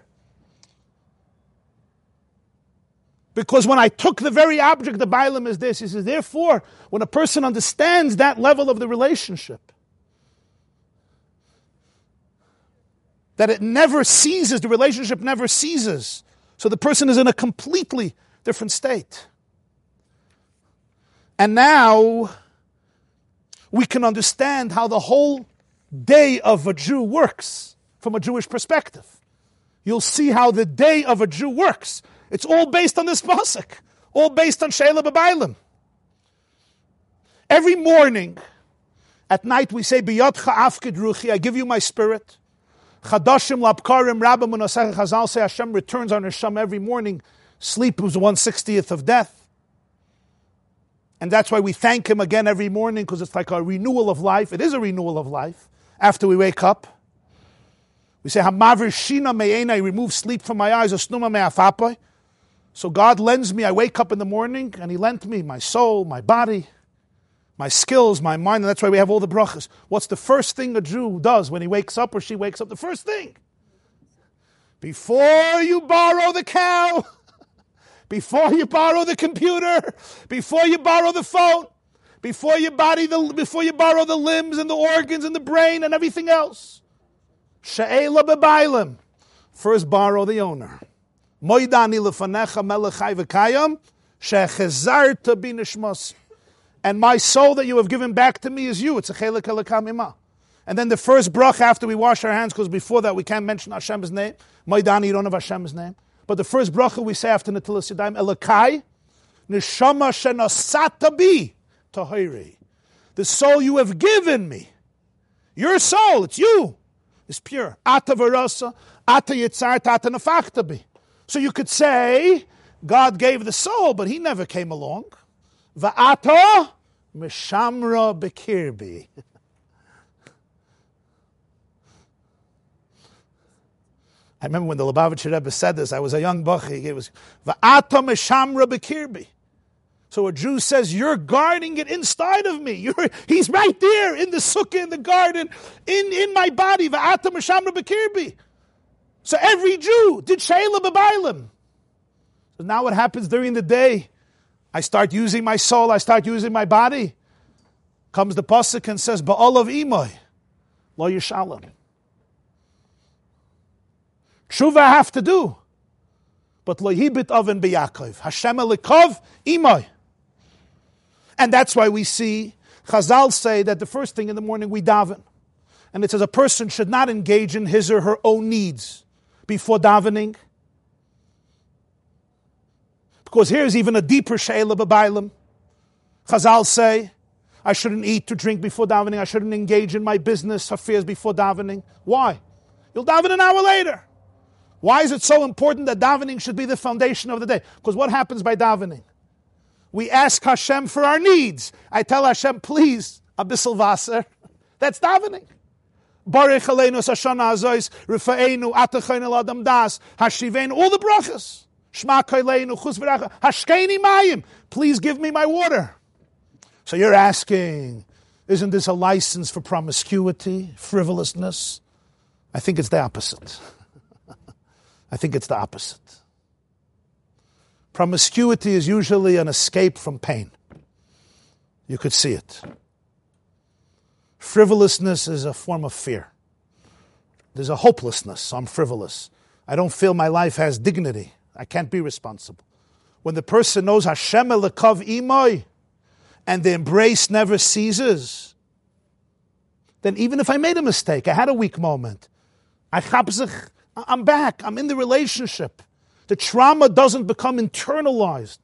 Because when I took the very object, the Bailam is this. He says, therefore, when a person understands that level of the relationship, that it never ceases, the relationship never ceases. So the person is in a completely different state. And now we can understand how the whole day of a Jew works from a Jewish perspective. You'll see how the day of a Jew works. It's all based on this pasuk, all based on Sheila Babailim. Every morning, at night, we say, Biyotcha afkid ruchi, I give you my spirit. Chadashim lapkarim rabbim unosech chazal say Hashem returns on Hashem every morning. Sleep was one sixtieth of death. And that's why we thank Him again every morning because it's like a renewal of life. It is a renewal of life after we wake up. We say, Hamavir Shina Me'ena, I remove sleep from my eyes, Asnuma Me'afapai. So God lends me, I wake up in the morning and He lent me my soul, my body, my skills, my mind, and that's why we have all the brachas. What's the first thing a Jew does when he wakes up or she wakes up? The first thing. Before you borrow the cow, <laughs> before you borrow the computer, before you borrow the phone, before you body the before you borrow the limbs and the organs and the brain and everything else. She'ela bebailim. First borrow the owner. Moidani lefanecha melechai v'kayam shechezarta binishmas. And my soul that you have given back to me is you. It's a chelik elakamima. And then the first brach after we wash our hands, because before that we can't mention Hashem's name. Moidani, you don't have Hashem's name. But the first bracha we say after Natilas Yadayim, Elakai, Neshama Shenasata Bi, Tahiri. The soul you have given me, your soul, it's you, It's pure. Ata Varasa, Ata Yitzar, Ata Nafachtabi. So you could say, God gave the soul, but he never came along. Va'ata Mishamra Bekirbi. I remember when the Lubavitcher Rebbe said this, I was a young bachi. It was, Va'atam eshamra bekirbi. So a Jew says, You're guarding it inside of me. You're, he's right there in the sukkah, in the garden, in, in my body. Va'atam eshamra bekirbi. So every Jew did Shayla Babailim. So now what happens during the day? I start using my soul, I start using my body. Comes the Pasuk and says, Ba'alav imoy, lo yishalom. Tshuva I have to do. But lohibit oven biyakov. Hashem elikov imoy. And that's why we see Chazal say that the first thing in the morning we daven. And it says a person should not engage in his or her own needs before davening. Because here's even a deeper shayla b'bailim. Chazal say, I shouldn't eat to drink before davening. I shouldn't engage in my business affairs before davening. Why? You'll daven an hour later. Why is it so important that davening should be the foundation of the day? Because what happens by davening? We ask Hashem for our needs. I tell Hashem, please, abyssal vaser. That's davening. Baruch Aleinu Sashana Azois, Rifa'enu, Atachain Adam Das, Hashivein, all the brachas. Please give me my water. So you're asking, isn't this a license for promiscuity, frivolousness? I think it's the opposite. <laughs> I think it's the opposite. Promiscuity is usually an escape from pain. You could see it. Frivolousness is a form of fear. There's a hopelessness. I'm frivolous. I don't feel my life has dignity. I can't be responsible. When the person knows Hashem elakav imoy, and the embrace never ceases, then even if I made a mistake, I had a weak moment, I I'm back. I'm in the relationship. The trauma doesn't become internalized.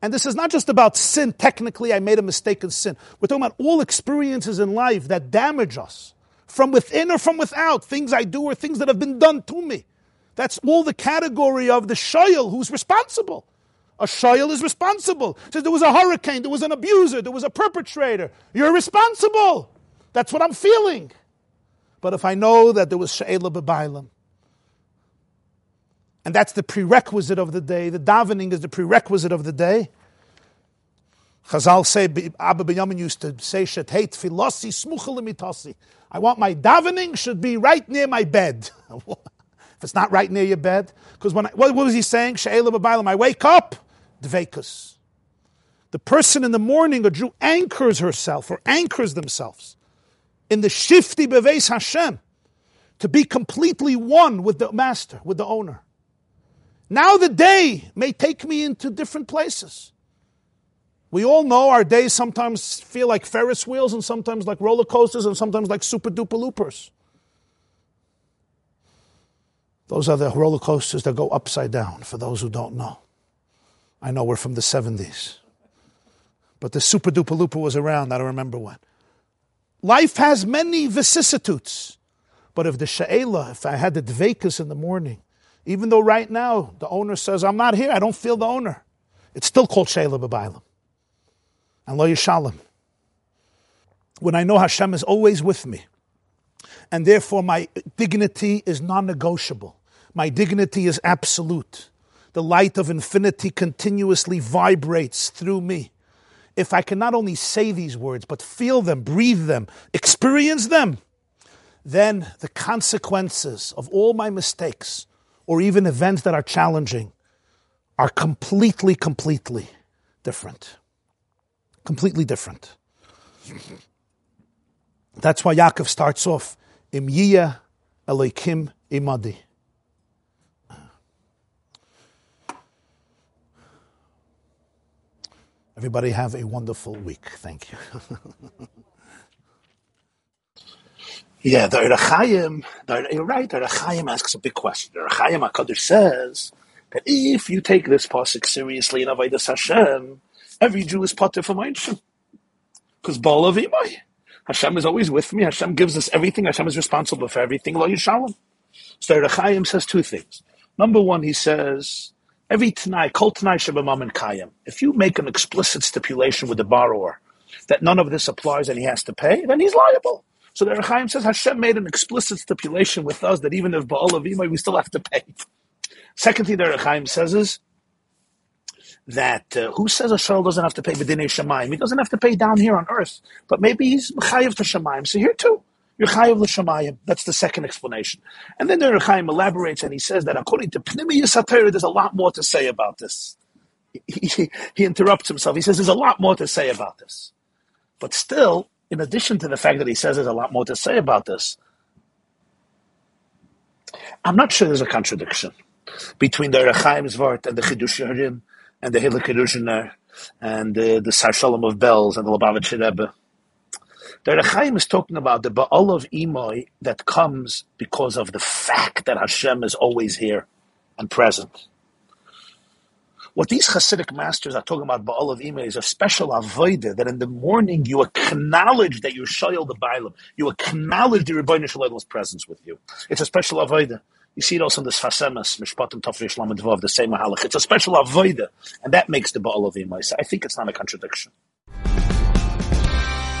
And this is not just about sin. Technically, I made a mistake in sin. We're talking about all experiences in life that damage us from within or from without, things I do or things that have been done to me. That's all the category of the shayil who's responsible. A shayil is responsible. Says there was a hurricane, there was an abuser, there was a perpetrator. You're responsible. That's what I'm feeling. But if I know that there was shayla bebailam, and that's the prerequisite of the day. The davening is the prerequisite of the day. Chazal say, Abba Binyamin used to say, Shetheit filosi smucha I want my davening should be right near my bed. <laughs> if it's not right near your bed, because when I, what, what was he saying? She'ela b'baylam, I wake up, dvekus. The person in the morning, a Jew, anchors herself or anchors themselves in the shifty beves Hashem to be completely one with the master, with the owner. Now the day may take me into different places. We all know our days sometimes feel like Ferris wheels and sometimes like roller coasters and sometimes like super duper loopers. Those are the roller coasters that go upside down for those who don't know. I know we're from the 70s. But the super duper looper was around, I don't remember when. Life has many vicissitudes. But if the sha'ela, if I had the dvekas in the morning, even though right now the owner says, I'm not here, I don't feel the owner, it's still called sha'ela b'bailam and lo yishalom. When I know Hashem is always with me, and therefore my dignity is non-negotiable. My dignity is absolute. The light of infinity continuously vibrates through me. If I can not only say these words, but feel them, breathe them, experience them, then the consequences of all my mistakes or even events that are challenging are completely, completely different completely different. That's why Yaakov starts off, Im Yiyah Imadi. Everybody have a wonderful week. Thank you. <laughs> yeah, the Erechayim, you're right, the Erechayim asks a big question. The Erechayim HaKadosh says that if you take this pasuk seriously in Avodah Hashem, Every Jew is potter for Ma'inshim. Because Baal of Imai. Hashem is always with me. Hashem gives us everything. Hashem is responsible for everything. Lo Yishalom. So Rechaim says two things. Number one, he says, every Tanai, Kol Tanai Shabamam and Kayim, if you make an explicit stipulation with the borrower that none of this applies and he has to pay, then he's liable. So the Rechaim says Hashem made an explicit stipulation with us that even if Baal of Imai, we still have to pay. Second thing the Rechaim says is, that uh, who says a shul doesn't have to pay b'dinei shemayim? He doesn't have to pay down here on earth, but maybe he's chayiv to shemayim. So here too, you're chayiv. That's the second explanation. And then the Rechaim elaborates and he says that according to Pnimi Yisatayr, there's a lot more to say about this. He, he, he interrupts himself. He says there's a lot more to say about this. But still, in addition to the fact that he says there's a lot more to say about this, I'm not sure there's a contradiction between the Rechaim's Vart and the Chidush and the Yerushaner and uh, the Sar Shalom of Belz and the Lubavitcher Rebbe. The Rechaim is talking about the Baal of Imoy that comes because of the fact that Hashem is always here and present. What these Hasidic masters are talking about Baal of Imoy is a special avodah that in the morning you acknowledge that you're the Bailam. You acknowledge the Rebbeinu Shalom's presence with you. It's a special avodah. You see it also in the Sfas Emes, Mishpatim Tafrish Lamed Vav, the same Mahalach. It's a special avoida, and that makes the Baal of Imaisa. I think it's not a contradiction.